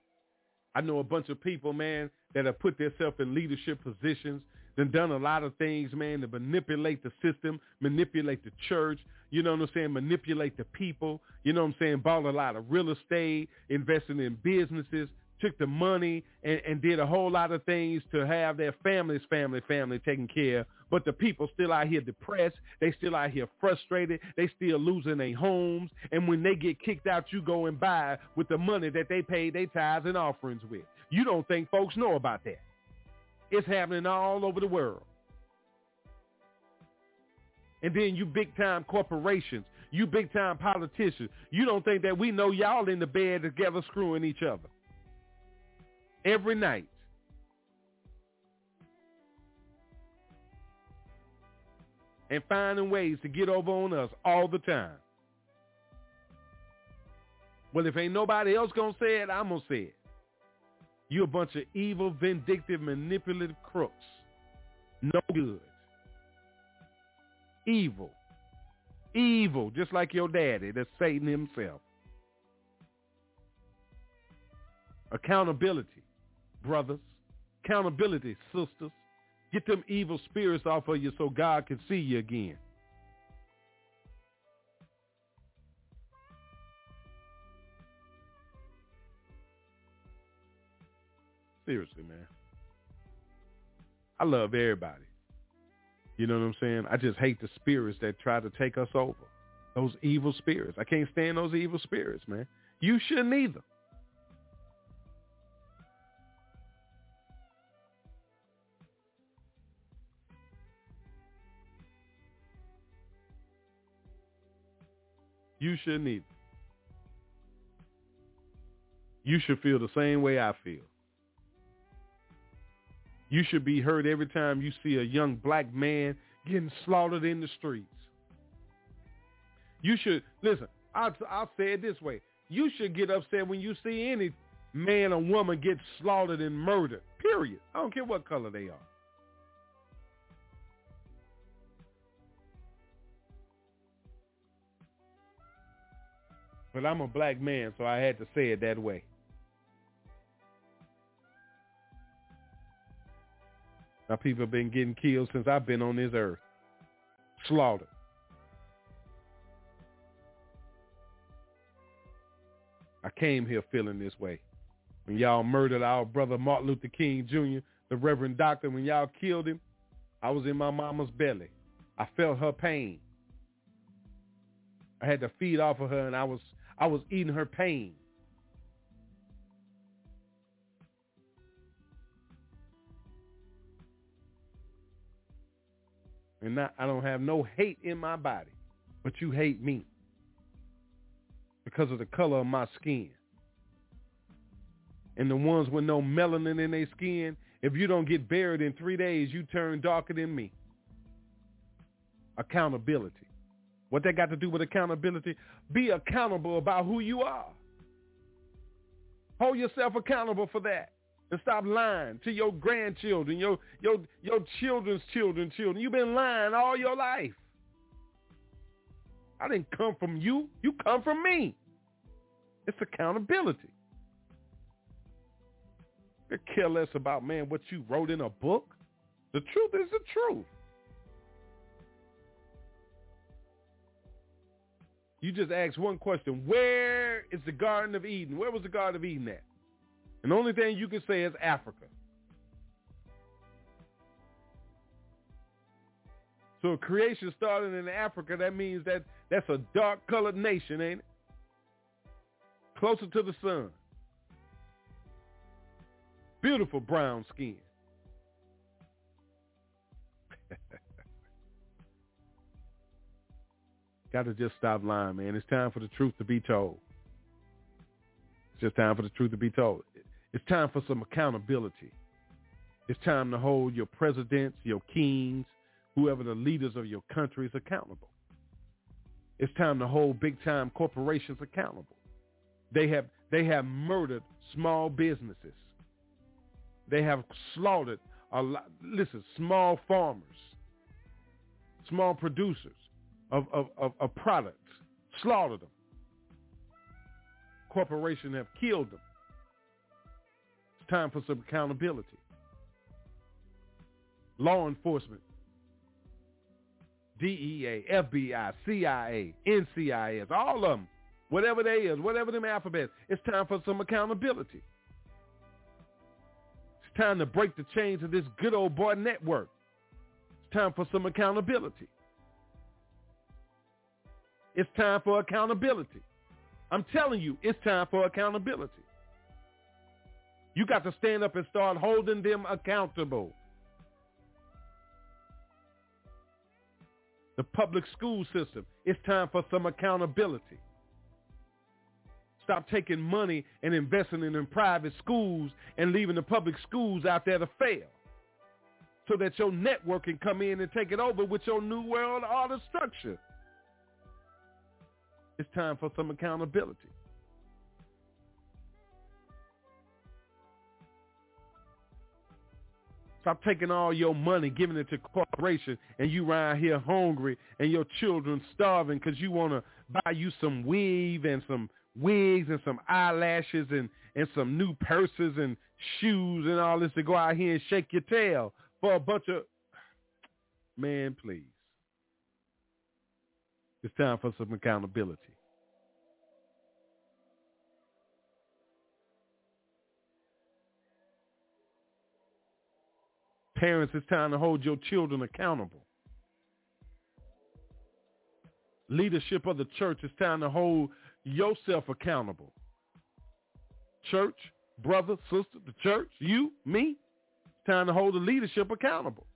I know a bunch of people, man, that have put themselves in leadership positions, then done a lot of things, man, to manipulate the system, manipulate the church, you know what I'm saying, manipulate the people, you know what I'm saying, bought a lot of real estate, investing in businesses, took the money and, and did a whole lot of things to have their families, family, family taken care of. But the people still out here depressed. They still out here frustrated. They still losing their homes. And when they get kicked out, you go and buy with the money that they paid their tithes and offerings with. You don't think folks know about that. It's happening all over the world. And then you big time corporations, you big time politicians, you don't think that we know y'all in the bed together screwing each other every night. And finding ways to get over on us all the time. Well, if ain't nobody else gonna say it, I'm gonna say it. You a bunch of evil, vindictive, manipulative crooks. No good. Evil. Evil, just like your daddy, that's Satan himself. Accountability brothers. Accountability, sisters. Get them evil spirits off of you so God can see you again. Seriously, man. I love everybody. You know what I'm saying? I just hate the spirits that try to take us over. Those evil spirits. I can't stand those evil spirits, man. You shouldn't either. You shouldn't either. You should feel the same way I feel. You should be hurt every time you see a young black man getting slaughtered in the streets. You should, listen, I'll, I'll say it this way. You should get upset when you see any man or woman get slaughtered and murdered, period. I don't care what color they are. But I'm a black man, so I had to say it that way. People have been getting killed since I've been on this earth. Slaughtered. I came here feeling this way. When y'all murdered our brother Martin Luther King Jr., the Reverend Doctor, when y'all killed him, I was in my mama's belly. I felt her pain. I had to feed off of her and I was I was eating her pain. And not, I don't have no hate in my body, but you hate me because of the color of my skin. And the ones with no melanin in their skin, if you don't get buried in three days, you turn darker than me. Accountability. What that got to do with accountability? Be accountable about who you are. Hold yourself accountable for that. And stop lying to your grandchildren, your your your children's children, children. You've been lying all your life. I didn't come from you. You come from me. It's accountability. You care less about, man, what you wrote in a book. The truth is the truth. You just asked one question. Where is the Garden of Eden? Where was the Garden of Eden at? And the only thing you can say is Africa. So creation started in Africa, that means that that's a dark colored nation, ain't it? Closer to the sun. Beautiful brown skin. Got to just stop lying, man. It's time for the truth to be told. It's just time for the truth to be told. It's time for some accountability. It's time to hold your presidents, your kings, whoever the leaders of your countries accountable. It's time to hold big time corporations accountable. They have they have murdered small businesses. They have slaughtered a lot listen, small farmers, small producers of, of, of, of products, slaughtered them. Corporations have killed them. Time for some accountability. Law enforcement DEA, FBI, CIA, NCIS, all of them, whatever they is, whatever them alphabets, it's time for some accountability. It's time to break the chains of this good old boy network. It's time for some accountability. It's time for accountability. I'm telling you, it's time for accountability. You got to stand up and start holding them accountable. the public school system. It's time for some accountability. Stop taking money and investing it in private schools and leaving the public schools out there to fail so that your network can come in and take it over with your new world order structure. It's time for some accountability. Stop taking all your money, giving it to corporations, and you around here hungry and your children starving because you want to buy you some weave and some wigs and some eyelashes and, and some new purses and shoes and all this to go out here and shake your tail for a bunch of... Man, please. It's time for some accountability. Parents, it's time to hold your children accountable. Leadership of the church, it's time to hold yourself accountable. Church, brother, sister, the church, you, me, it's time to hold the leadership accountable.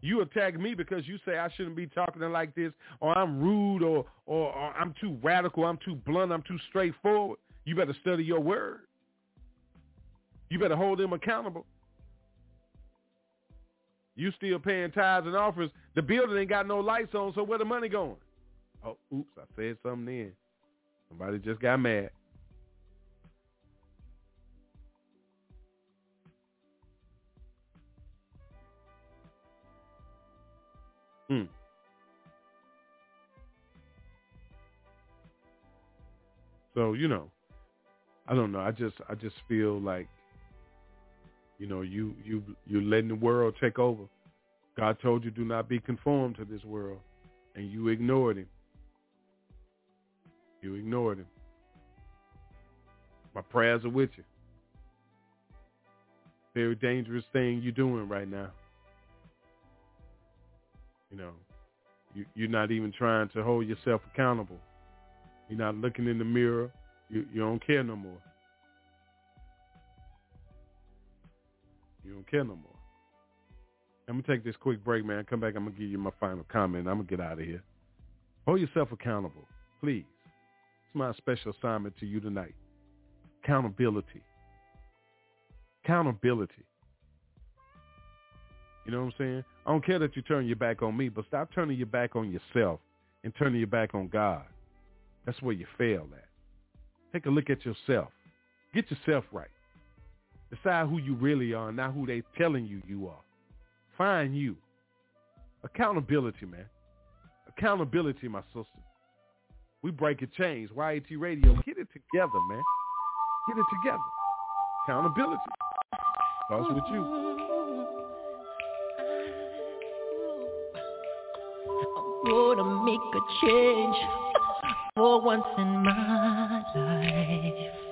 You attack me because you say I shouldn't be talking like this, or I'm rude, or, or, or I'm too radical, I'm too blunt, I'm too straightforward. You better study your word. You better hold them accountable. You still paying tithes and offers. The building ain't got no lights on, so where the money going? Oh, oops, I said something then. Somebody just got mad. Hmm. So, you know, I don't know. I just I just feel like you know, you you you letting the world take over. God told you do not be conformed to this world, and you ignored him. You ignored him. My prayers are with you. Very dangerous thing you're doing right now. You know, you, you're not even trying to hold yourself accountable. You're not looking in the mirror. You, you don't care no more. You don't care no more. I'm gonna take this quick break, man. Come back. I'm gonna give you my final comment. I'm gonna get out of here. Hold yourself accountable, please. It's my special assignment to you tonight. Accountability. Accountability. You know what I'm saying? I don't care that you turn your back on me, but stop turning your back on yourself and turning your back on God. That's where you fail at. Take a look at yourself. Get yourself right. Decide who you really are, not who they telling you you are. Find you. Accountability, man. Accountability, my sister. We break a change. YAT Radio, get it together, man. Get it together. Accountability. Starts with you. I'm gonna make a change for once in my life.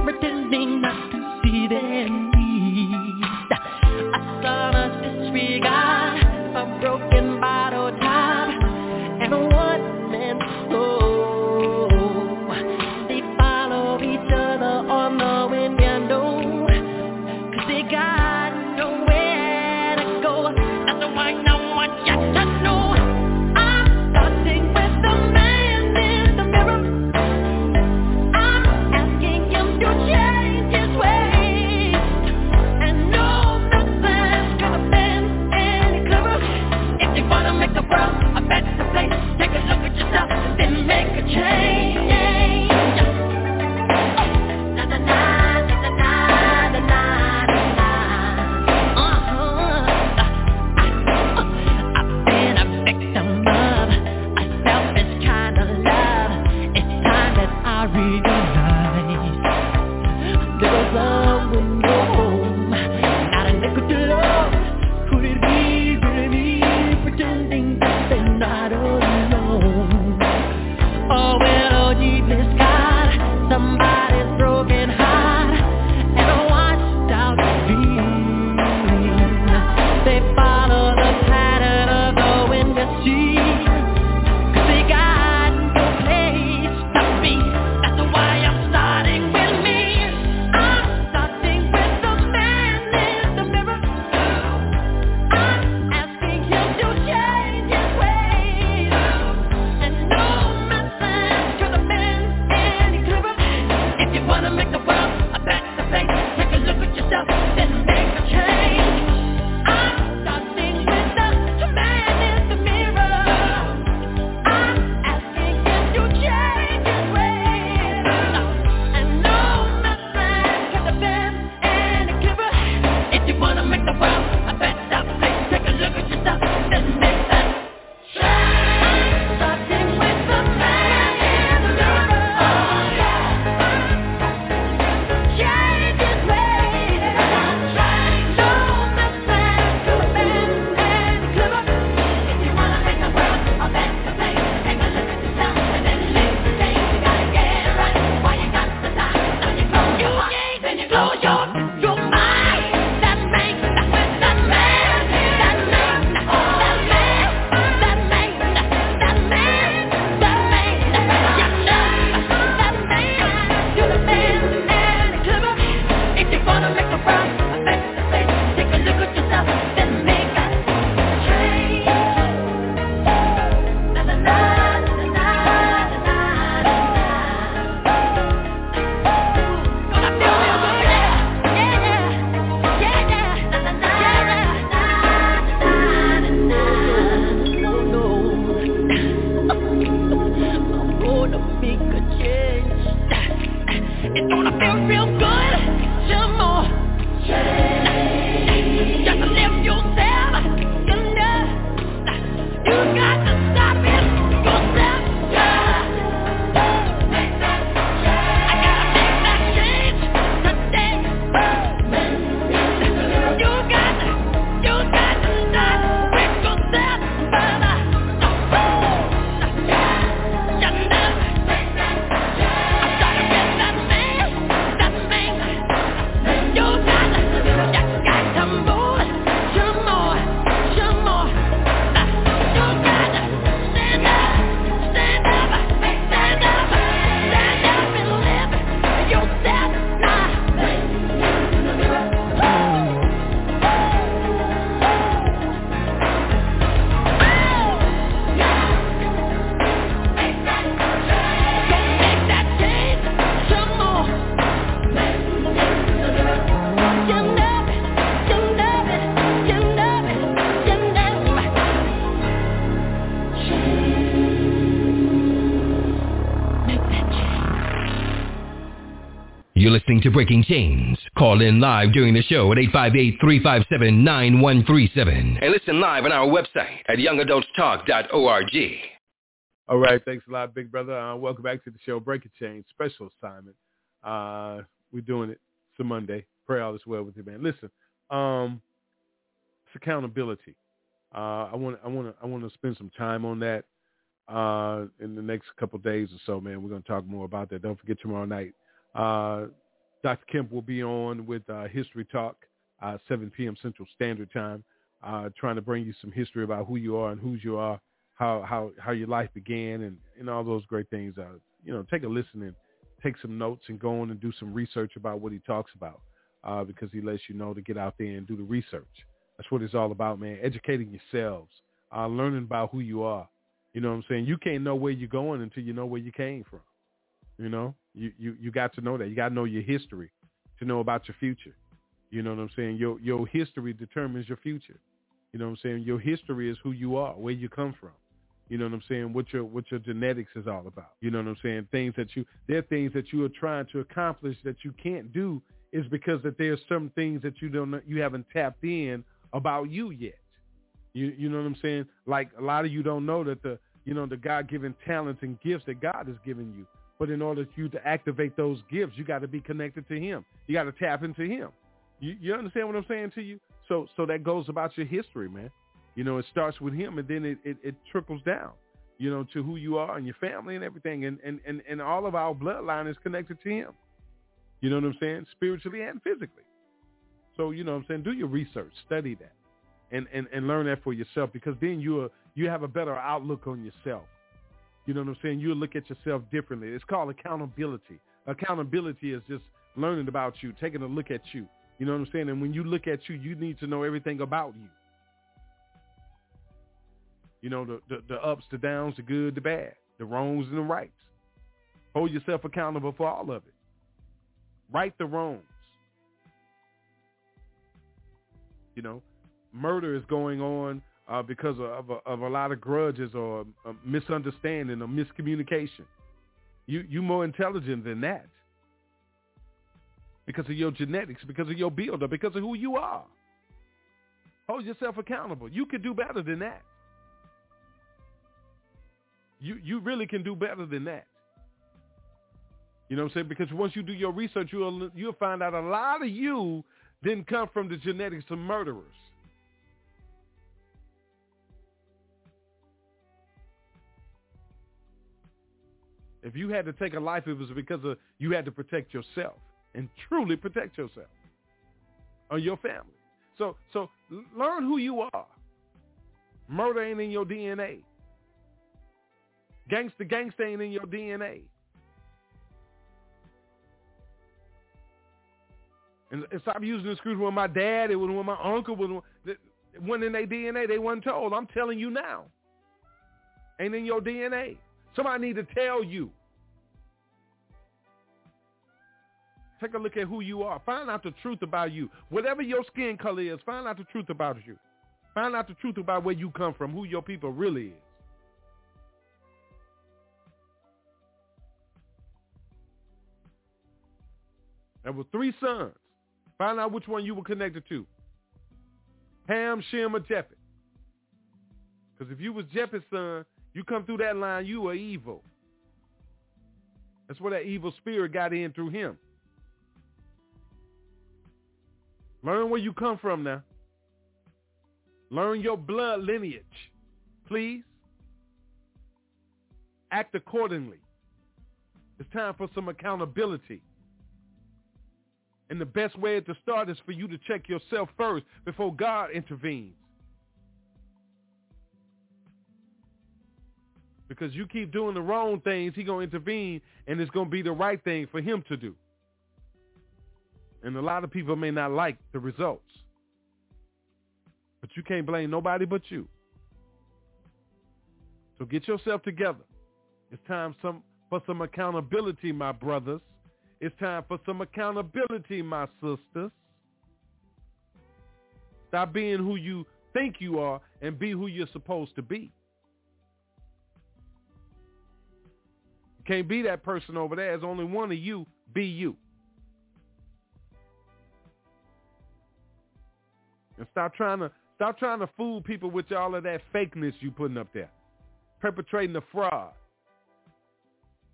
Listening to Breaking Chains. Call in live during the show at 858-357-9137. And listen live on our website at youngadultstalk.org. All right, thanks a lot, big brother. Uh, welcome back to the show, Breaking Chains, special assignment. Uh, we're doing it. It's a Monday. Pray all is well with you, man. Listen, um, it's accountability. Uh, I want I want to I want to spend some time on that uh, in the next couple of days or so, man. We're going to talk more about that. Don't forget tomorrow night. Uh, Dr. Kemp will be on with uh, History Talk, uh, 7 p.m. Central Standard Time, uh, trying to bring you some history about who you are and whose you are, how how how your life began, and and all those great things. Uh, you know, take a listen and take some notes and go on and do some research about what he talks about, uh, because he lets you know to get out there and do the research. That's what it's all about, man. Educating yourselves, uh, learning about who you are. You know what I'm saying? You can't know where you're going until you know where you came from. You know, you, you, you got to know that. You got to know your history to know about your future. You know what I'm saying? Your, your history determines your future. You know what I'm saying? Your history is who you are, where you come from. You know what I'm saying? What your what your genetics is all about. You know what I'm saying? Things that you there are things that you are trying to accomplish that you can't do is because that there's some things that you don't you haven't tapped in about you yet. You you know what I'm saying? Like a lot of you don't know that the you know the God given talents and gifts that God has given you. But in order for you to activate those gifts, you got to be connected to Him. You got to tap into Him. You you understand what I'm saying to you? So so that goes about your history, man. You know, it starts with Him and then it, it, it trickles down. You know, to who you are and your family and everything, and, and, and, and all of our bloodline is connected to Him. You know what I'm saying? Spiritually and physically. So, you know what I'm saying? Do your research, study that, and, and, and learn that for yourself because then you you have a better outlook on yourself. You know what I'm saying? You'll look at yourself differently. It's called accountability. Accountability is just learning about you, taking a look at you. You know what I'm saying? And when you look at you, you need to know everything about you. You know, the, the, the ups, the downs, the good, the bad, the wrongs and the rights. Hold yourself accountable for all of it. Right the wrongs. You know, murder is going on uh, because of, of, a, of a lot of grudges or a misunderstanding or miscommunication. You you more intelligent than that because of your genetics, because of your builder, because of who you are. Hold yourself accountable. You can do better than that. You you really can do better than that. You know what I'm saying? Because once you do your research, you'll you'll find out a lot of you didn't come from the genetics of murderers. If you had to take a life, it was because of you had to protect yourself and truly protect yourself or your family. So so learn who you are. Murder ain't in your DNA. Gangster gangster ain't in your DNA. And, and stop using the excuse, when my dad, it was when my uncle was when in their DNA. They wasn't told. I'm telling you now. Ain't in your DNA. Somebody need to tell you. Take a look at who you are. Find out the truth about you. Whatever your skin color is, find out the truth about you. Find out the truth about where you come from, who your people really is. There were three sons. Find out which one you were connected to. Ham, Shem, or Japheth. Because if you was Japheth's son, you come through that line, you are evil. That's where that evil spirit got in through him. Learn where you come from now. Learn your blood lineage, please. Act accordingly. It's time for some accountability. And the best way to start is for you to check yourself first before God intervenes. Because you keep doing the wrong things, he going to intervene, and it's going to be the right thing for him to do. And a lot of people may not like the results. But you can't blame nobody but you. So get yourself together. It's time some, for some accountability, my brothers. It's time for some accountability, my sisters. Stop being who you think you are and be who you're supposed to be. Can't be that person over there. There's only one of you. Be you. And stop trying to stop trying to fool people with all of that fakeness you putting up there. Perpetrating the fraud.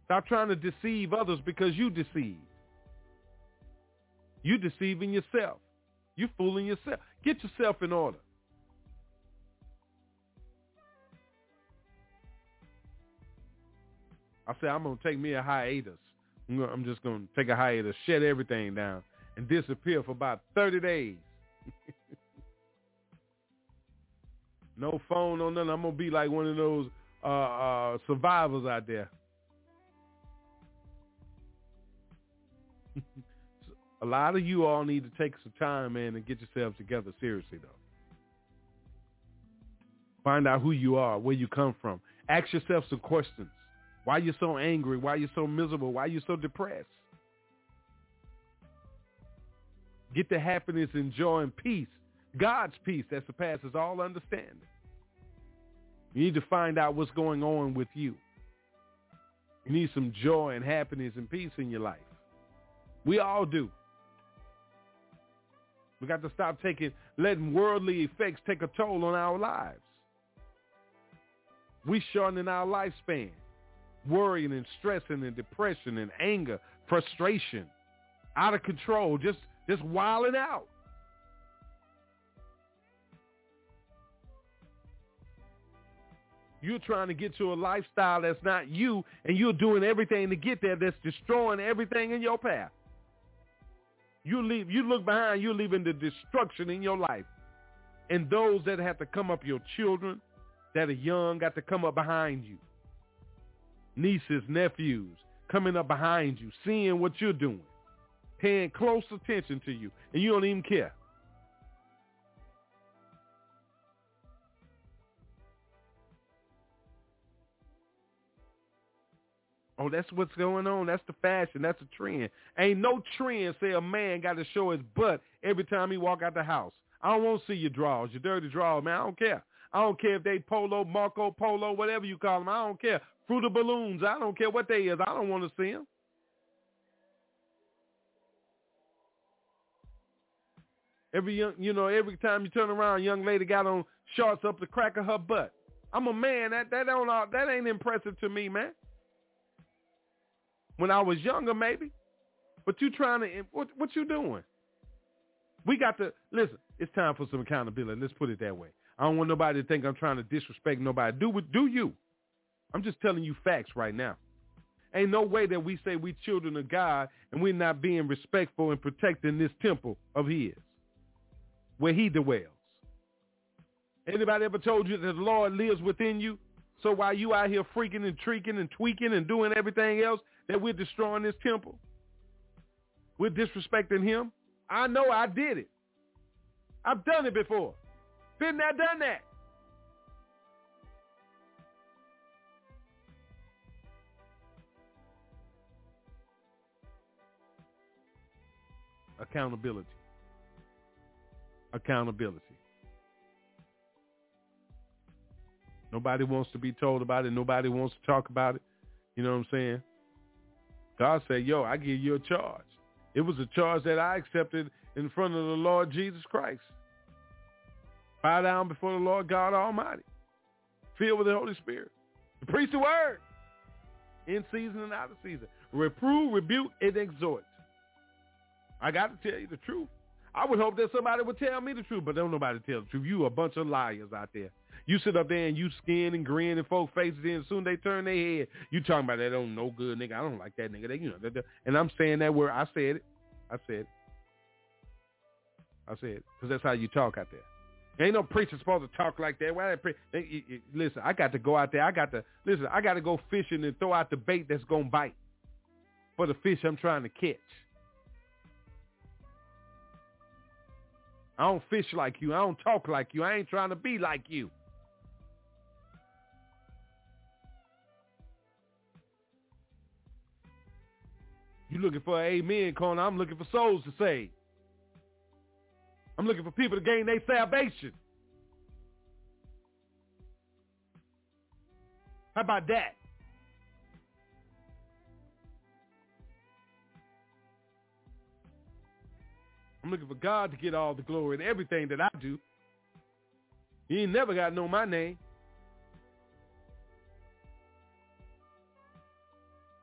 Stop trying to deceive others because you deceive. You deceiving yourself. You fooling yourself. Get yourself in order. I said I'm gonna take me a hiatus. I'm, just gonna take a hiatus, shut everything down, and disappear for about 30 days. no phone, no nothing. I'm gonna be like one of those uh, uh, survivors out there. a lot of you all need to take some time, man, and get yourselves together seriously, though. Find out who you are, where you come from. Ask yourself some questions. Why you so angry? Why you so miserable? Why you so depressed? Get the happiness and joy and peace, God's peace that surpasses all understanding. You need to find out what's going on with you. You need some joy and happiness and peace in your life. We all do. We got to stop taking, letting worldly effects take a toll on our lives. We shortening our lifespan, worrying and stressing and depression and anger, frustration, out of control, just just wilding out. You're trying to get to a lifestyle that's not you, and you're doing everything to get there that's destroying everything in your path. You leave, you look behind, you're leaving the destruction in your life. And those that have to come up, your children that are young, got to come up behind you. Nieces, nephews, coming up behind you, seeing what you're doing, paying close attention to you, and you don't even care. Oh, that's what's going on. That's the fashion. That's the trend. Ain't no trend say a man got to show his butt every time he walk out the house. I don't want to see your drawers, your dirty drawers, man. I don't care. I don't care if they polo, Marco Polo, whatever you call them. I don't care. Fruit of balloons. I don't care what they is. I don't want to see them. Every young, you know, every time you turn around, young lady got on shorts up the crack of her butt. I'm a man. That that don't that ain't impressive to me, man when I was younger, maybe. But you trying to what? What you doing? We got to listen. It's time for some accountability. Let's put it that way. I don't want nobody to think I'm trying to disrespect nobody. Do do you? I'm just telling you facts right now. Ain't no way that we say we children of God and we're not being respectful and protecting this temple of His, where He dwells. Anybody ever told you that the Lord lives within you? So while you out here freaking and treaking and tweaking and doing everything else, that we're destroying this temple? We're disrespecting him? I know I did it. I've done it before. Been there, done that. Accountability. Accountability. Nobody wants to be told about it. Nobody wants to talk about it. You know what I'm saying? God said, yo, I give you a charge. It was a charge that I accepted in front of the Lord Jesus Christ. Bow down before the Lord God Almighty. Filled with the Holy Spirit. Preach the word. In season and out of season. Reprove, rebuke, and exhort. I got to tell you the truth. I would hope that somebody would tell me the truth, but don't nobody tell the truth. You a bunch of liars out there. You sit up there and you skin and grin and folk faces in. Soon they turn their head. You talking about that don't no good nigga. I don't like that nigga. They, you know, and I'm saying that where I said it. I said it. I said it because that's how you talk out there. Ain't no preacher supposed to talk like that. Why that pre- listen, I got to go out there. I got to listen. I got to go fishing and throw out the bait that's gonna bite for the fish I'm trying to catch. I don't fish like you. I don't talk like you. I ain't trying to be like you. You looking for an amen corner. I'm looking for souls to save. I'm looking for people to gain their salvation. How about that? I'm looking for God to get all the glory in everything that I do. He ain't never got to know my name.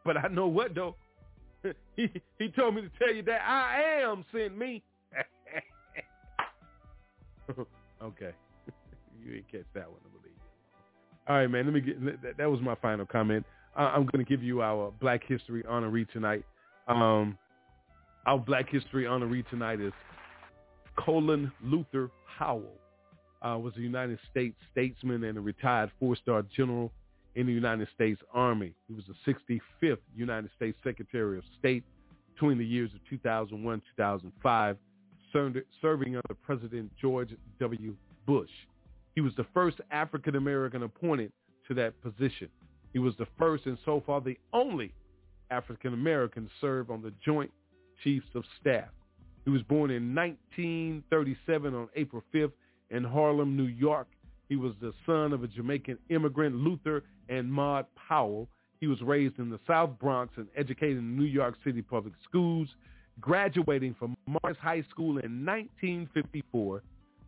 But I know what though. he he told me to tell you that I am sent me. okay. you ain't catch that one, I believe. All right, man. Let me get that, was my final comment. Uh, I'm going to give you our Black History honoree tonight. Um, our Black History honoree tonight is Colin Luther Powell. Uh, was a United States statesman and a retired four-star general in the United States Army. He was the 65th United States Secretary of State between the years of 2001-2005, serving under President George W. Bush. He was the first African-American appointed to that position. He was the first and so far the only African-American to serve on the Joint Chiefs of Staff. He was born in 1937 on April 5th in Harlem, New York. He was the son of a Jamaican immigrant, Luther and Maud Powell. He was raised in the South Bronx and educated in New York City public schools, graduating from Morris High School in 1954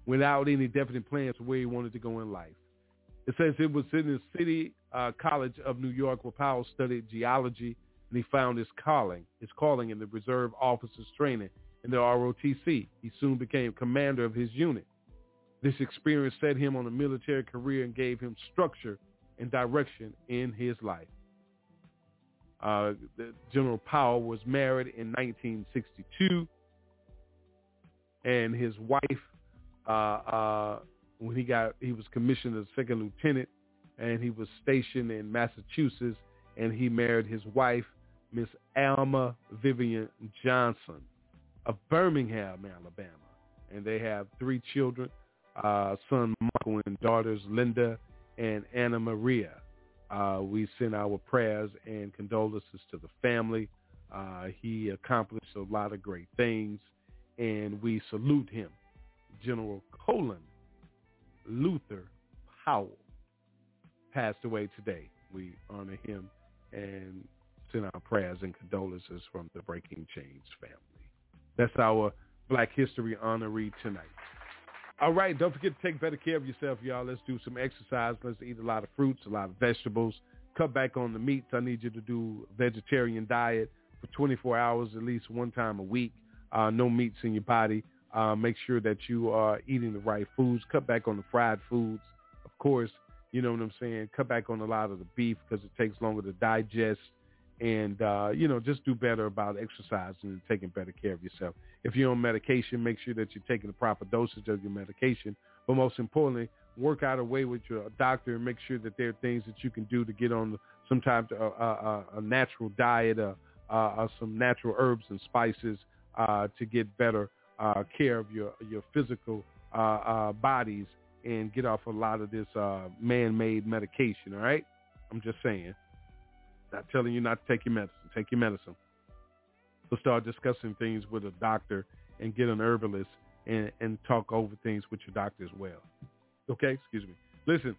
without any definite plans for where he wanted to go in life. It says it was in the City uh, College of New York where Powell studied geology and he found his calling, his calling in the Reserve Officers Training in the ROTC. He soon became commander of his unit. This experience set him on a military career and gave him structure and direction in his life. Uh, General Powell was married in 1962, and his wife, uh, uh, when he got, he was commissioned as second lieutenant, and he was stationed in Massachusetts, and he married his wife, Miss Alma Vivian Johnson of Birmingham, Alabama, and they have three children, uh, son Michael and daughters Linda and Anna Maria. Uh, we send our prayers and condolences to the family. Uh, he accomplished a lot of great things, and we salute him. General Colin Luther Powell passed away today. We honor him and send our prayers and condolences from the Breaking Chains family. That's our Black History honoree tonight. All right, don't forget to take better care of yourself, y'all. Let's do some exercise. Let's eat a lot of fruits, a lot of vegetables. Cut back on the meats. I need you to do vegetarian diet for 24 hours at least one time a week. Uh, no meats in your body. Uh, make sure that you are eating the right foods. Cut back on the fried foods. Of course, you know what I'm saying. Cut back on a lot of the beef because it takes longer to digest and uh, you know just do better about exercising and taking better care of yourself. If you're on medication, make sure that you're taking the proper dosage of your medication. But most importantly, work out a way with your doctor and make sure that there are things that you can do to get on some type of uh, uh, a natural diet, uh, uh, some natural herbs and spices uh, to get better uh, care of your your physical uh, uh, bodies and get off a lot of this uh, man-made medication. All right, I'm just saying. Not telling you not to take your medicine. Take your medicine. So start discussing things with a doctor and get an herbalist and, and talk over things with your doctor as well. Okay? Excuse me. Listen,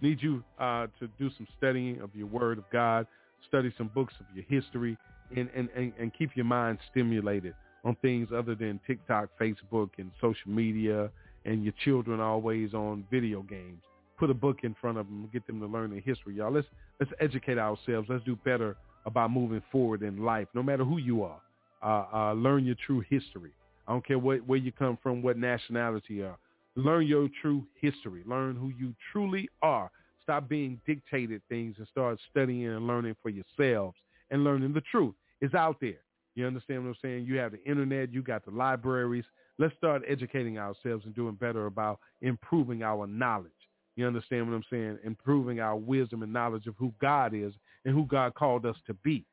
need you uh, to do some studying of your word of God, study some books of your history, and, and, and, and keep your mind stimulated on things other than TikTok, Facebook, and social media, and your children always on video games put a book in front of them, get them to learn their history, y'all. Let's let's educate ourselves. Let's do better about moving forward in life, no matter who you are. Uh, uh, learn your true history. I don't care what, where you come from, what nationality you are. Learn your true history. Learn who you truly are. Stop being dictated things and start studying and learning for yourselves and learning the truth. It's out there. You understand what I'm saying? You have the internet. You got the libraries. Let's start educating ourselves and doing better about improving our knowledge. You understand what I'm saying? Improving our wisdom and knowledge of who God is and who God called us to be.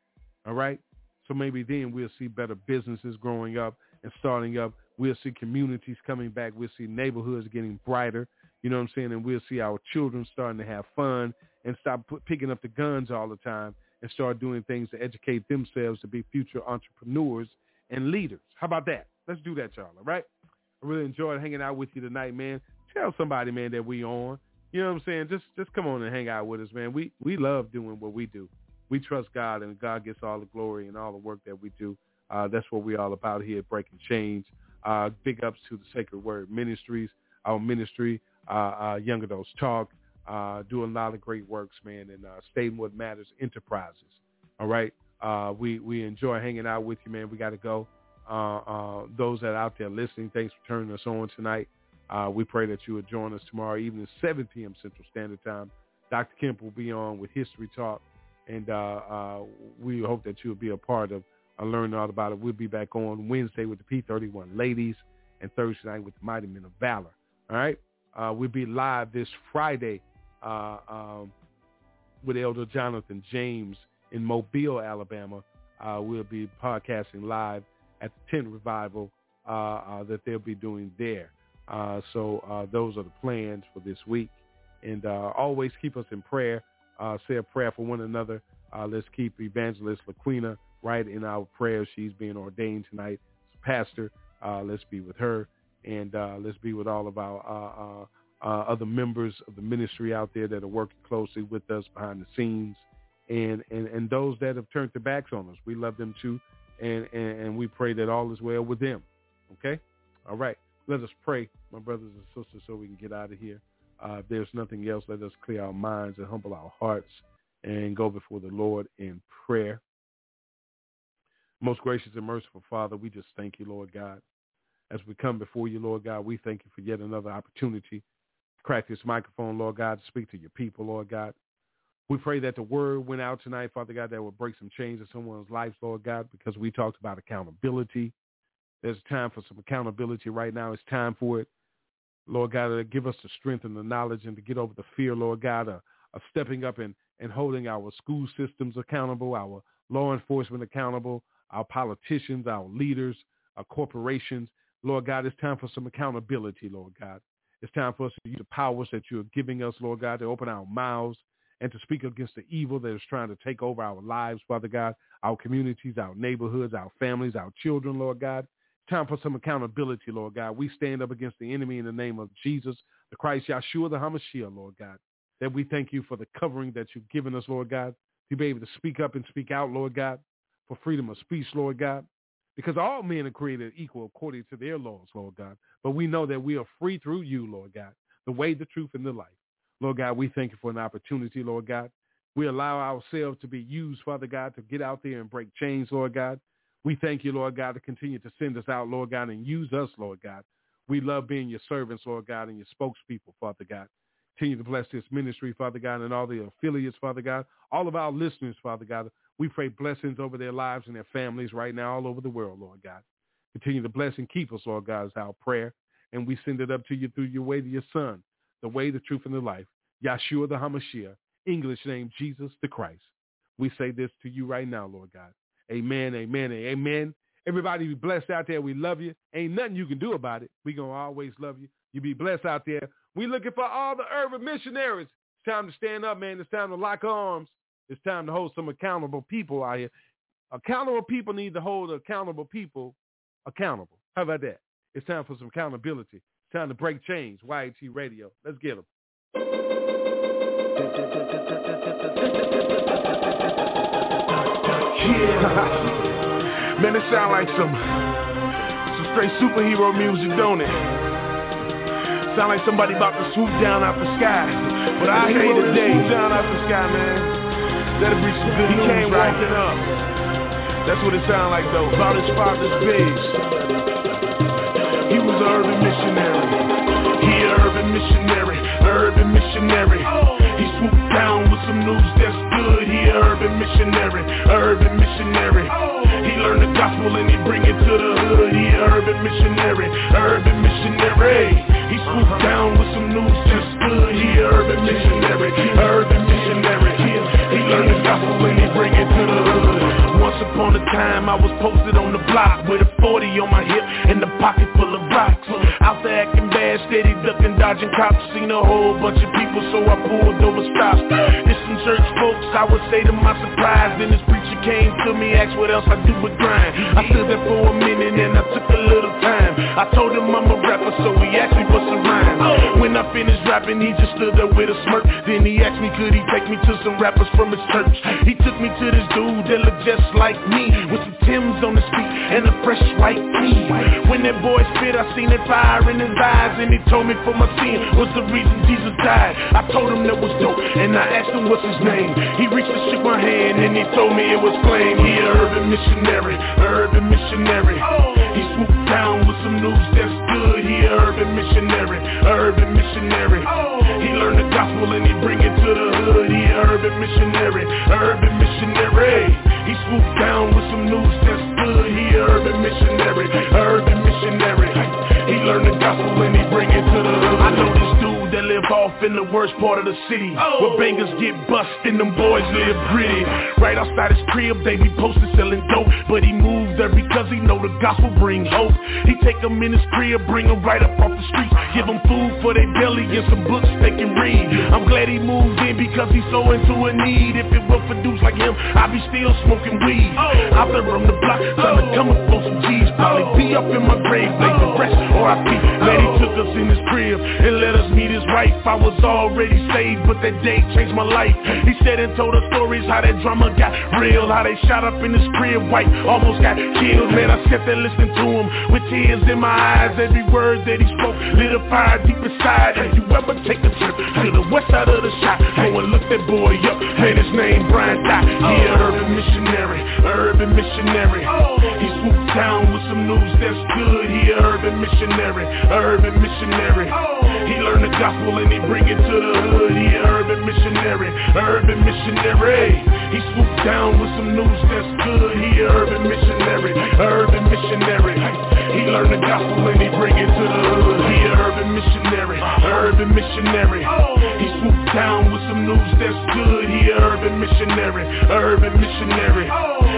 All right? So maybe then we'll see better businesses growing up and starting up. We'll see communities coming back. We'll see neighborhoods getting brighter. You know what I'm saying? And we'll see our children starting to have fun and stop picking up the guns all the time and start doing things to educate themselves to be future entrepreneurs and leaders. How about that? Let's do that, y'all. All right? I really enjoyed hanging out with you tonight, man. Tell somebody, man, that we on. You know what I'm saying? Just just come on and hang out with us, man. We we love doing what we do. We trust God, and God gets all the glory and all the work that we do. Uh, that's what we're all about here Breaking Chains. Uh, big ups to the Sacred Word Ministries, our ministry, uh, uh, Young Adults Talk, uh, doing a lot of great works, man, and uh, Stating What Matters Enterprises. All right. We, we enjoy hanging out with you, man. We got to go. Those that are out there listening, thanks for turning us on tonight. Uh, we pray that you will join us tomorrow evening, 7 p.m. Central Standard Time. Dr. Kemp will be on with History Talk, and uh, uh, we hope that you'll be a part of uh, learning all about it. We'll be back on Wednesday with the P31 ladies and Thursday night with the Mighty Men of Valor. All right? Uh, we'll be live this Friday uh, um, with Elder Jonathan James in Mobile, Alabama. Uh, we'll be podcasting live at the tent revival that they'll be doing there. Uh, so uh, those are the plans for this week. And uh, always keep us in prayer. Uh, say a prayer for one another. Uh, let's keep Evangelist Laquina right in our prayers. She's being ordained tonight as pastor. Uh, let's be with her. And let's be with all of our other members of the ministry out there that are working closely with us behind the scenes. And, and, and those that have turned their backs on us. We love them too. And, and, and we pray that all is well with them. Okay? All right. Let us pray, my brothers and sisters, so we can get out of here. Uh, if there's nothing else, let us clear our minds and humble our hearts and go before the Lord in prayer. Most gracious and merciful Father, we just thank you, Lord God. As we come before you, Lord God, we thank you for yet another opportunity crack this microphone, Lord God, to speak to your people, Lord God. We pray that the word went out tonight, Father God, that will break some chains in someone's life, Lord God, because we talked about accountability. There's time for some accountability right now. It's time for it. Lord God, to give us the strength and the knowledge and to get over the fear, Lord God, of, of stepping up and, and holding our school systems accountable, our law enforcement accountable, our politicians, our leaders, our corporations. Lord God, it's time for some accountability, Lord God. It's time for us to use the powers that you're giving us, Lord God, to open our mouths and to speak against the evil that is trying to take over our lives, Father God, our communities, our neighborhoods, our families, our children, Lord God. Time for some accountability, Lord God. We stand up against the enemy in the name of Jesus, the Christ Yeshua, the Hamashiach, Lord God. That we thank you for the covering that you've given us, Lord God, to be able to speak up and speak out, Lord God, for freedom of speech, Lord God. Because all men are created equal according to their laws, Lord God. But we know that we are free through you, Lord God, the way, the truth, and the life. Lord God, we thank you for an opportunity, Lord God. We allow ourselves to be used, Father God, to get out there and break chains, Lord God. We thank you, Lord God, to continue to send us out, Lord God, and use us, Lord God. We love being your servants, Lord God, and your spokespeople, Father God. Continue to bless this ministry, Father God, and all the affiliates, Father God, all of our listeners, Father God. We pray blessings over their lives and their families right now all over the world, Lord God. Continue to bless and keep us, Lord God, is our prayer. And we send it up to you through your way to your son, the way, the truth, and the life. Yeshua the Hamashiach, English name Jesus the Christ. We say this to you right now, Lord God. Amen, amen, amen. Everybody be blessed out there. We love you. Ain't nothing you can do about it. We going to always love you. You be blessed out there. We looking for all the urban missionaries. It's time to stand up, man. It's time to lock arms. It's time to hold some accountable people out here. Accountable people need to hold accountable people accountable. How about that? It's time for some accountability. It's time to break chains. YAT Radio. Let's get them. Yeah. Man, it sound like some some straight superhero music, don't it? Sound like somebody about to swoop down out the sky. But I say today, down out the sky, man. That'll be some good he news, came right? walking up. That's what it sound like though. About his father's base. He was an urban missionary. He an urban missionary, urban missionary. He swooped down with some news that's good. He an urban missionary, urban missionary. He learned the gospel and he bring it to the hood. He an urban missionary, urban missionary. Rapping, he just stood there with a smirk. Then he asked me, could he take me to some rappers from his church? He took me to this dude that looked just like me, with some Timbs on his feet and a fresh white tee. When that boy spit, I seen that fire in his eyes, and he told me for my sin was the reason Jesus died. I told him that was dope, and I asked him what's his name. He reached and shook my hand, and he told me it was Flame. He a urban missionary, urban missionary. He worst part of the city Where bangers get bust and them boys live gritty. Right outside his crib, they be posted selling dope But he moved there because he know the gospel bring hope. He take them in his crib, bring them right up off the streets Give them food for their belly and some books they can read. I'm glad he moved in because he's so into a need. If it for dudes like him, I'd be still smoking weed. Out there on the block, trying to come up on some G's. Probably be up in my grave, late to rest, Or R.I.P. Glad he took us in his crib and let us meet his wife. I was already saved, but that day changed my life. He said and told us stories how that drama got real How they shot up in his crib, white, almost got killed Man, I sat there listening to him with tears in my eyes. Every word that he spoke lit a fire deep inside. Have you ever take a trip to the west side of the shot? Go and look that boy up, man, his name Brian Dot He a oh. urban missionary, urban missionary oh. He swooped down with some news that's good He a urban missionary, urban missionary oh. He learned the gospel and he bring it to the hood. He a urban missionary, urban missionary. He swooped down with some news that's good. He a urban missionary, urban missionary. He learned the gospel and he bring it to the hood. He a urban missionary, urban missionary. He swooped down with some news that's good. He a urban missionary, urban missionary.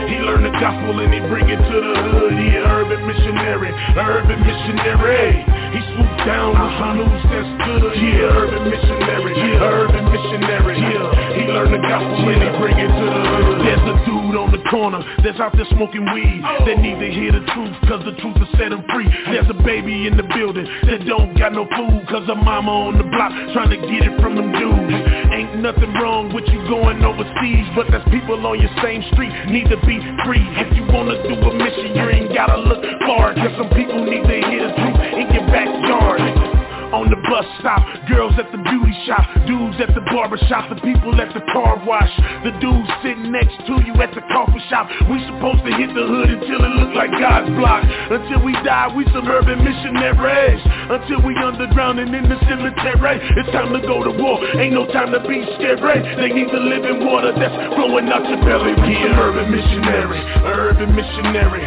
He learned the gospel and he bring it to the hood. He a urban missionary, urban missionary. He swooped down with some news that's good. Yeah, urban missionary, yeah, urban missionary. Yeah, he learned the gospel and he bring it to the hood. There's a dude on the corner that's out there smoking weed oh. They need to hear the truth cause the truth will set him free. There's a baby in the building that don't got no food cause her mama on the block trying to get it from them dudes. Ain't nothing wrong with you going overseas, but there's people on your same street need to be free. If you wanna do a mission, you ain't gotta look far cause some people need to hear the truth in your backyard on the bus stop, girls at the beauty shop, dudes at the barber shop, the people at the car wash, the dudes sitting next to you at the coffee shop. We supposed to hit the hood until it look like God's block. Until we die, we suburban urban missionaries. Until we underground and in the cemetery. It's time to go to war. Ain't no time to be scared. They need the living water that's flowing out your belly. We an urban missionary, urban missionary.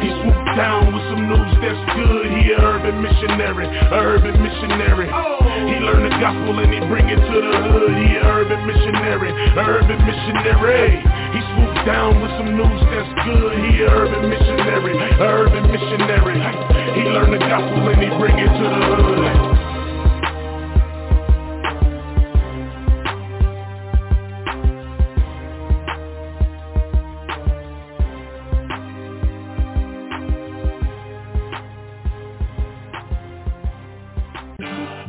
He swooped down with some news that's good. He a urban missionary, urban missionary missionary. He learned the gospel and he bring it to the hood. He a urban missionary, urban missionary. He swooped down with some news that's good. He a urban missionary, urban missionary. He learned the gospel and he bring it to the hood.